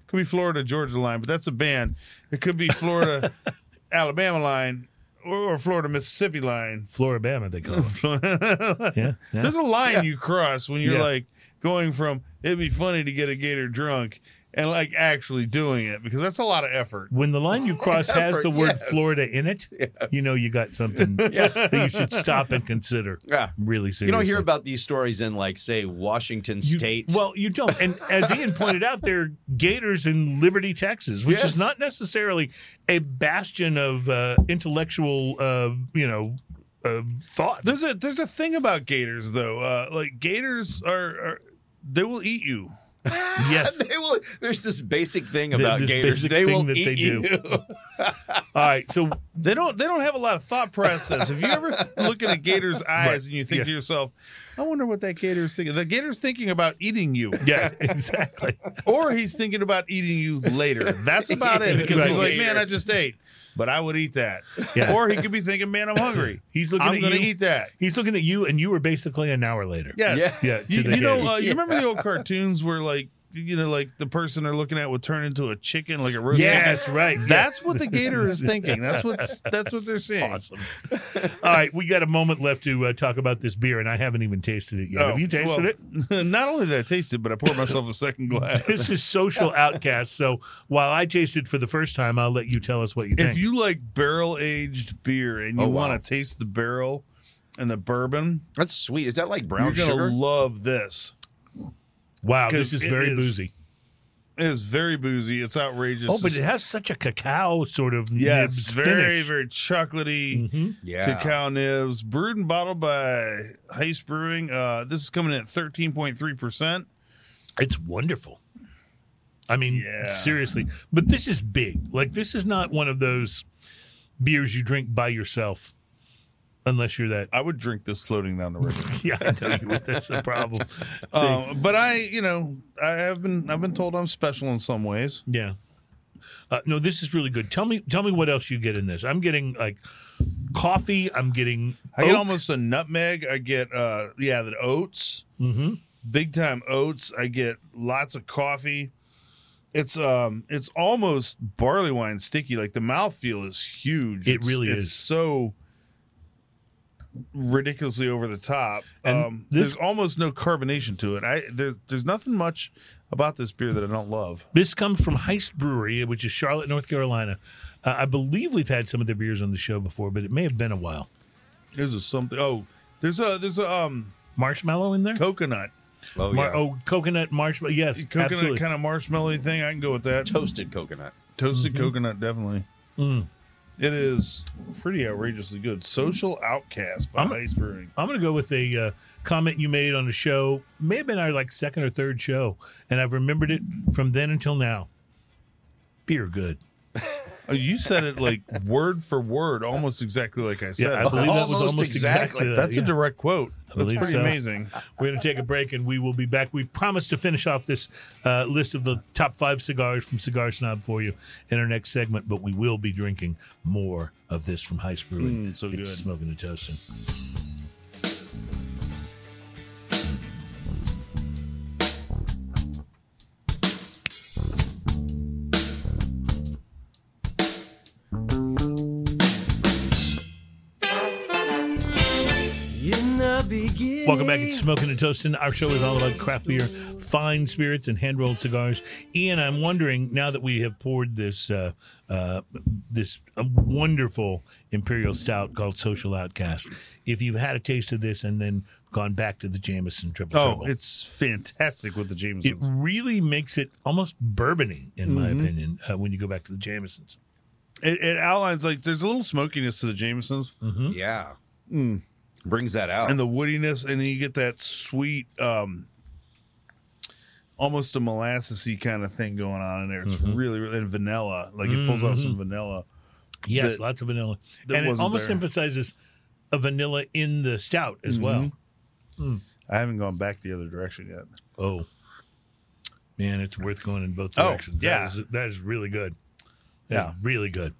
Could be Florida Georgia line, but that's a band. It could be Florida Alabama line or, or Florida Mississippi line. Floribama, they call it. Yeah. yeah. There's a line you cross when you're Yeah. like going from it'd be funny to get a gator drunk and like actually doing it because that's a lot of effort. When the line you cross has the word yes. Florida in it, you know you got something that you should stop and consider Yeah. really seriously. You don't hear about these stories in like say Washington You- State. Well, you don't. And as Ian pointed out, there are gators in Liberty, Texas, which Yes. is not necessarily a bastion of uh, intellectual, uh, you know, uh, thought. There's a there's a thing about gators though. Uh, like gators are, are they will eat you. yes. they will, there's this basic thing about this gators. basic They thing will that eat they do. you. All right. So They don't they don't have a lot of thought process. If you ever th- look in a gator's eyes and you think yeah. to yourself, I wonder what that gator's thinking. The gator's thinking about eating you. yeah, exactly. or he's thinking about eating you later. That's about it. Because he's like, man, I just ate, but I would eat that. Yeah. Or he could be thinking, man, I'm hungry. He's looking I'm going to eat that. He's looking at you, and you were basically an hour later. Yes. Yeah. Yeah. You, you know, uh, you remember the old cartoons where like you know, like the person they're looking at would turn into a chicken, like a roast. Yes, chicken? right. Yeah. That's what the gator is thinking. That's what's that's what they're seeing. awesome. All right, we got a moment left to uh, talk about this beer, and I haven't even tasted it yet. Have you tasted it? it? Not only did I taste it, but I poured myself a second glass. This is social outcast. So while I tasted for the first time, I'll let you tell us what you think. if you like barrel aged beer and you Oh, wow. want to taste the barrel, and the bourbon. That's sweet. Is that like brown You're gonna sugar? love this. Wow, 'Cause this is very is- boozy. It is very boozy. It's outrageous. Oh, but it has such a cacao sort of yes, nibs very finish. very chocolatey. Mhm. yeah. Cacao nibs, brewed and bottled by Heist Brewing. Uh, this is coming at thirteen point three percent. It's wonderful. I mean, Yeah. seriously. But this is big. Like this is not one of those beers you drink by yourself, unless you're that. I would drink this floating down the river. Yeah, I know you would. That's a problem. Um, but I, you know, I have been I've been told I'm special in some ways. yeah. Uh, no, this is really good. Tell me, tell me what else you get in this. I'm getting like coffee. I'm getting. I get oak. almost a nutmeg. I get uh yeah, the oats. Mhm. Big time oats. I get lots of coffee. It's um it's almost barley wine sticky. Like the mouthfeel is huge. It It's- really it's is. so ridiculously over the top. And um this- there's almost no carbonation to it. I there, there's nothing much about this beer that I don't love. This comes from Heist Brewery, which is Charlotte, North Carolina. Uh, I believe we've had some of their beers on the show before, but it may have been a while. There's a something oh there's a there's a um Marshmallow in there? coconut. Oh, Mar- yeah. oh, coconut marshmallow. Yes, Coconut absolutely. kind of marshmallowy thing. I can go with that. Toasted coconut. Toasted coconut, definitely. Mm. It is pretty outrageously good. Social Outcast by I'm- Heist Brewing. I'm going to go with a uh, comment you made on the show. May have been our like second or third show, and I've remembered it from then until now. Beer good. Oh, you said it like word for word, almost exactly like I said. Yeah, I believe that was Almost almost exactly. exactly. that, That's yeah. a direct quote. That's believe pretty so. amazing. We're going to take a break and we will be back. We promised to finish off this uh, list of the top five cigars from Cigar Snob for you in our next segment, but we will be drinking more of this from Heist Brewing. Mm, so it's good. Smoking and Toasting. Welcome back. It's Smoking and Toasting. Our show is all about craft beer, fine spirits, and hand rolled cigars. Ian, I'm wondering now that we have poured this uh, uh, this uh, wonderful imperial stout called Social Outcast, if you've had a taste of this and then gone back to the Jameson Triple Oh, Trouble, it's fantastic with the Jameson. it really makes it almost bourbony, in my opinion, uh, when you go back to the Jamesons. It, it outlines like there's a little smokiness to the Jamesons Yeah. Brings that out. and the woodiness, and then you get that sweet, um, almost a molassesy kind of thing going on in there. It's mm-hmm. really, really and vanilla. Like it pulls out some mm-hmm. vanilla. Yes, That- lots of vanilla, that and it wasn't almost there. emphasizes a vanilla in the stout as mm-hmm. well. I haven't gone back the other direction yet. Oh, man, it's worth going in both Oh, directions. yeah. that is, that is really good. Yeah. really good.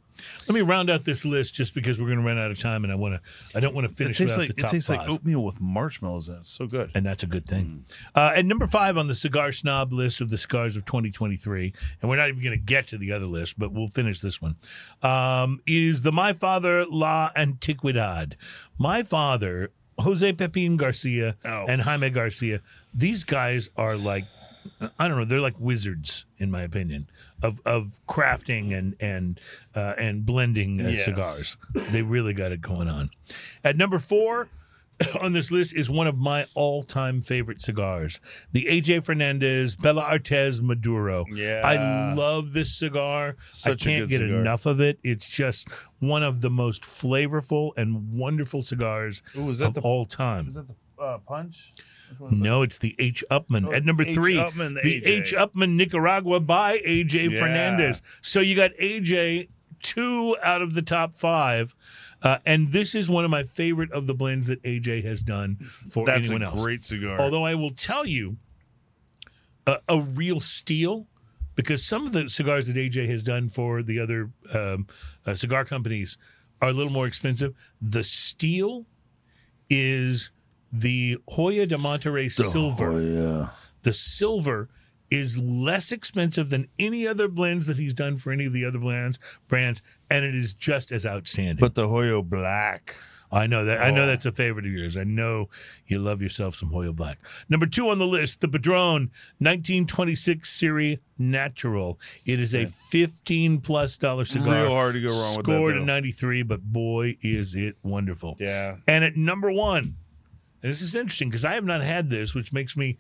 Let me round out this list just because we're going to run out of time, and I want to. I don't want to It finish tastes without like it tastes five. like oatmeal with marshmallows in it. It's so good. and that's a good thing. Uh, and number five on the cigar snob list of the cigars of 2023, and we're not even going to get to the other list, but we'll finish this one, um, is the My Father La Antigüedad. My father, Jose Pepin Garcia Oh. and Jaime Garcia, these guys are like, I don't know, they're like wizards, in my opinion. Of, of crafting and and uh, and blending uh, Yes. cigars, they really got it going on. At number four, on this list is one of my all-time favorite cigars, the AJ Fernandez Bellas Artes Maduro. Yeah. I love this cigar. Such I can't get cigar. enough of it. It's just one of the most flavorful and wonderful cigars Ooh, is that of the all time. is that the uh, punch? Which one is No, it's the H. Upmann. Oh, At number H. three, Upmann, the the H. Upmann Nicaragua by AJ Yeah. Fernandez. So you got AJ two out of the top five. Uh, and this is one of my favorite of the blends that AJ has done for That's anyone a else. great cigar. Although I will tell you, a, a real steal, because some of the cigars that AJ has done for the other um, uh, cigar companies are a little more expensive. The steal is the Hoyo de Monterrey Silver. yeah. The silver is less expensive than any other blends that he's done for any of the other brands brands, and it is just as outstanding. But the Hoyo Black. I know that. I know Oh. that's a favorite of yours. I know you love yourself some Hoyo Black. Number two on the list, the Padron 1926 Series Natural. It is a 15 plus dollar cigar. Real hard to go wrong with that, Scored a 93, but boy, is it wonderful. Yeah. And at number one, and this is interesting because I have not had this, which makes me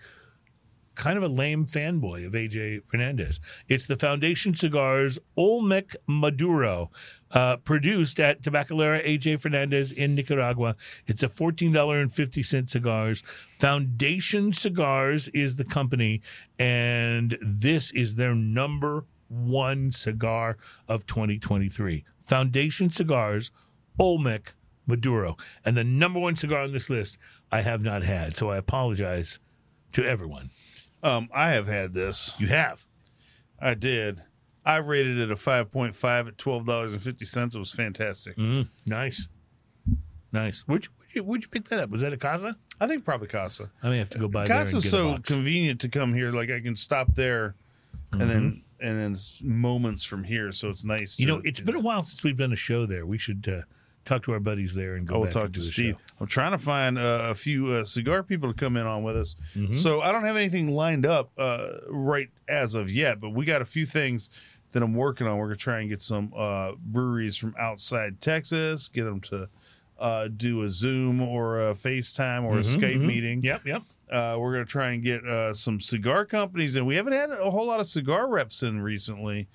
kind of a lame fanboy of AJ Fernandez. It's the Foundation Cigars Olmec Maduro, uh, produced at Tabacalera AJ Fernandez in Nicaragua. It's a $14.50 cigars. Foundation Cigars is the company, and this is their number one cigar of 2023. Foundation Cigars Olmec Maduro. And the number one cigar on this list I have not had. So I apologize to everyone. Um, I have had this. You have. I did. I rated it a 5.5 at $12.50. It was fantastic. Mm, nice. Nice. Where'd you, where'd, you, where'd you pick that up? Was that a Casa? I think probably Casa. I may have to go buy Casa's so convenient to come here. Like I can stop there and then Mm-hmm. and then it's moments from here. So it's nice. you to know, it's do been a while since we've done a show there. We should uh, talk to our buddies there and go I will back talk to a Steve. show. I'm trying to find uh, a few uh, cigar people to come in on with us. Mm-hmm. So I don't have anything lined up uh, right as of yet, but we got a few things that I'm working on. We're gonna try and get some uh, breweries from outside Texas, get them to uh, do a Zoom or a FaceTime or a Mhm, Skype mhm. meeting. Yep, yep. Uh, we're gonna try and get uh, some cigar companies, and we haven't had a whole lot of cigar reps in recently.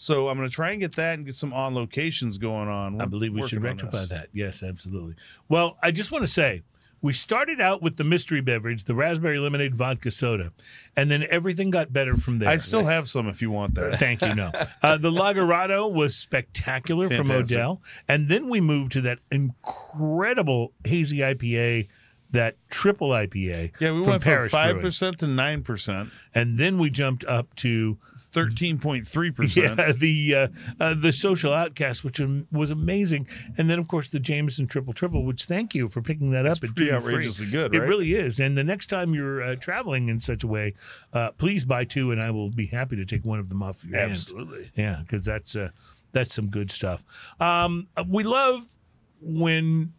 So I'm gonna try and get that and get some on locations going on. I We're believe we should rectify that. Yes, absolutely. Well, I just want to say we started out with the mystery beverage, the raspberry lemonade vodka soda, and then everything got better from there. I still have some if you want that. Thank you. No, uh, the Lagerado was spectacular from Odell, and then we moved to that incredible hazy IPA, that triple IPA. Yeah, we from went from five percent to nine percent, and then we jumped up to thirteen point three percent. the uh, uh, the social outcast, which was amazing, and then of course the Jameson triple triple, which thank you for picking that up. and pretty two free. outrageously good, It really is. And the next time you're uh, traveling in such a way, uh, please buy two, and I will be happy to take one of them off your hands. Absolutely. Yeah, because that's uh, that's some good stuff. Um, we love when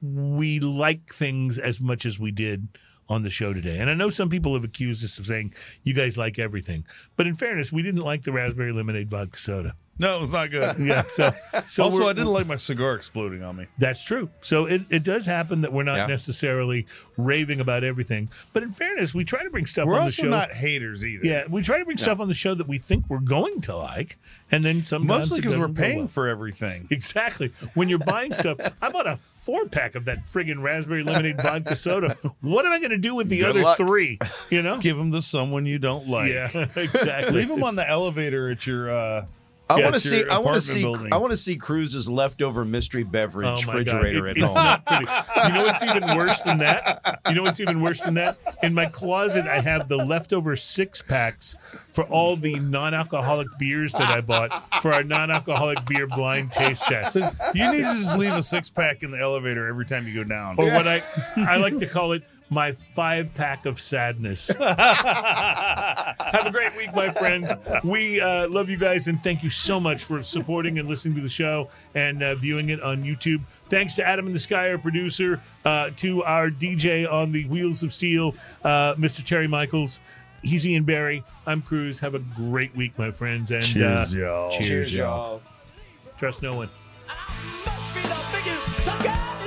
we like things as much as we did on the show today. And I know some people have accused us of saying you guys like everything, but in fairness, we didn't like the raspberry lemonade vodka soda. No, it's not good. Yeah, so so also, I didn't like my cigar exploding on me. that's true. So it, it does happen that we're not Yeah. necessarily raving about everything, but in fairness, we try to bring stuff We're on the also show. not haters either. yeah, we try to bring stuff on the show that we think we're going to like, and then sometimes mostly because we're paying well. for everything. Exactly. When you're buying stuff, I bought a four pack of that friggin' raspberry lemonade vodka soda. What am I going to do with the Good other luck. three? You know? Give them to someone you don't like. Yeah, exactly. Leave them on the elevator at your. Uh, I want to see. I want to see. building. I want to see Cruz's leftover mystery beverage Oh refrigerator It's, at it's home. not pretty. You know what's even worse than that? You know what's even worse than that? In my closet, I have the leftover six packs for all the non-alcoholic beers that I bought for our non-alcoholic beer blind taste test. you need to just leave a six pack in the elevator every time you go down. Or what I I like to call it my five pack of sadness. Have a great week, my friends. We uh, love you guys and thank you so much for supporting and listening to the show and uh, viewing it on YouTube. Thanks to Adam in the Sky, our producer, uh, to our DJ on the Wheels of Steel, uh, Mr. Terry Michaels. He's Ian Barry. I'm Cruz. Have a great week, my friends. And Cheers, uh, y'all. Cheers, y'all. Trust no one. must be the biggest sucker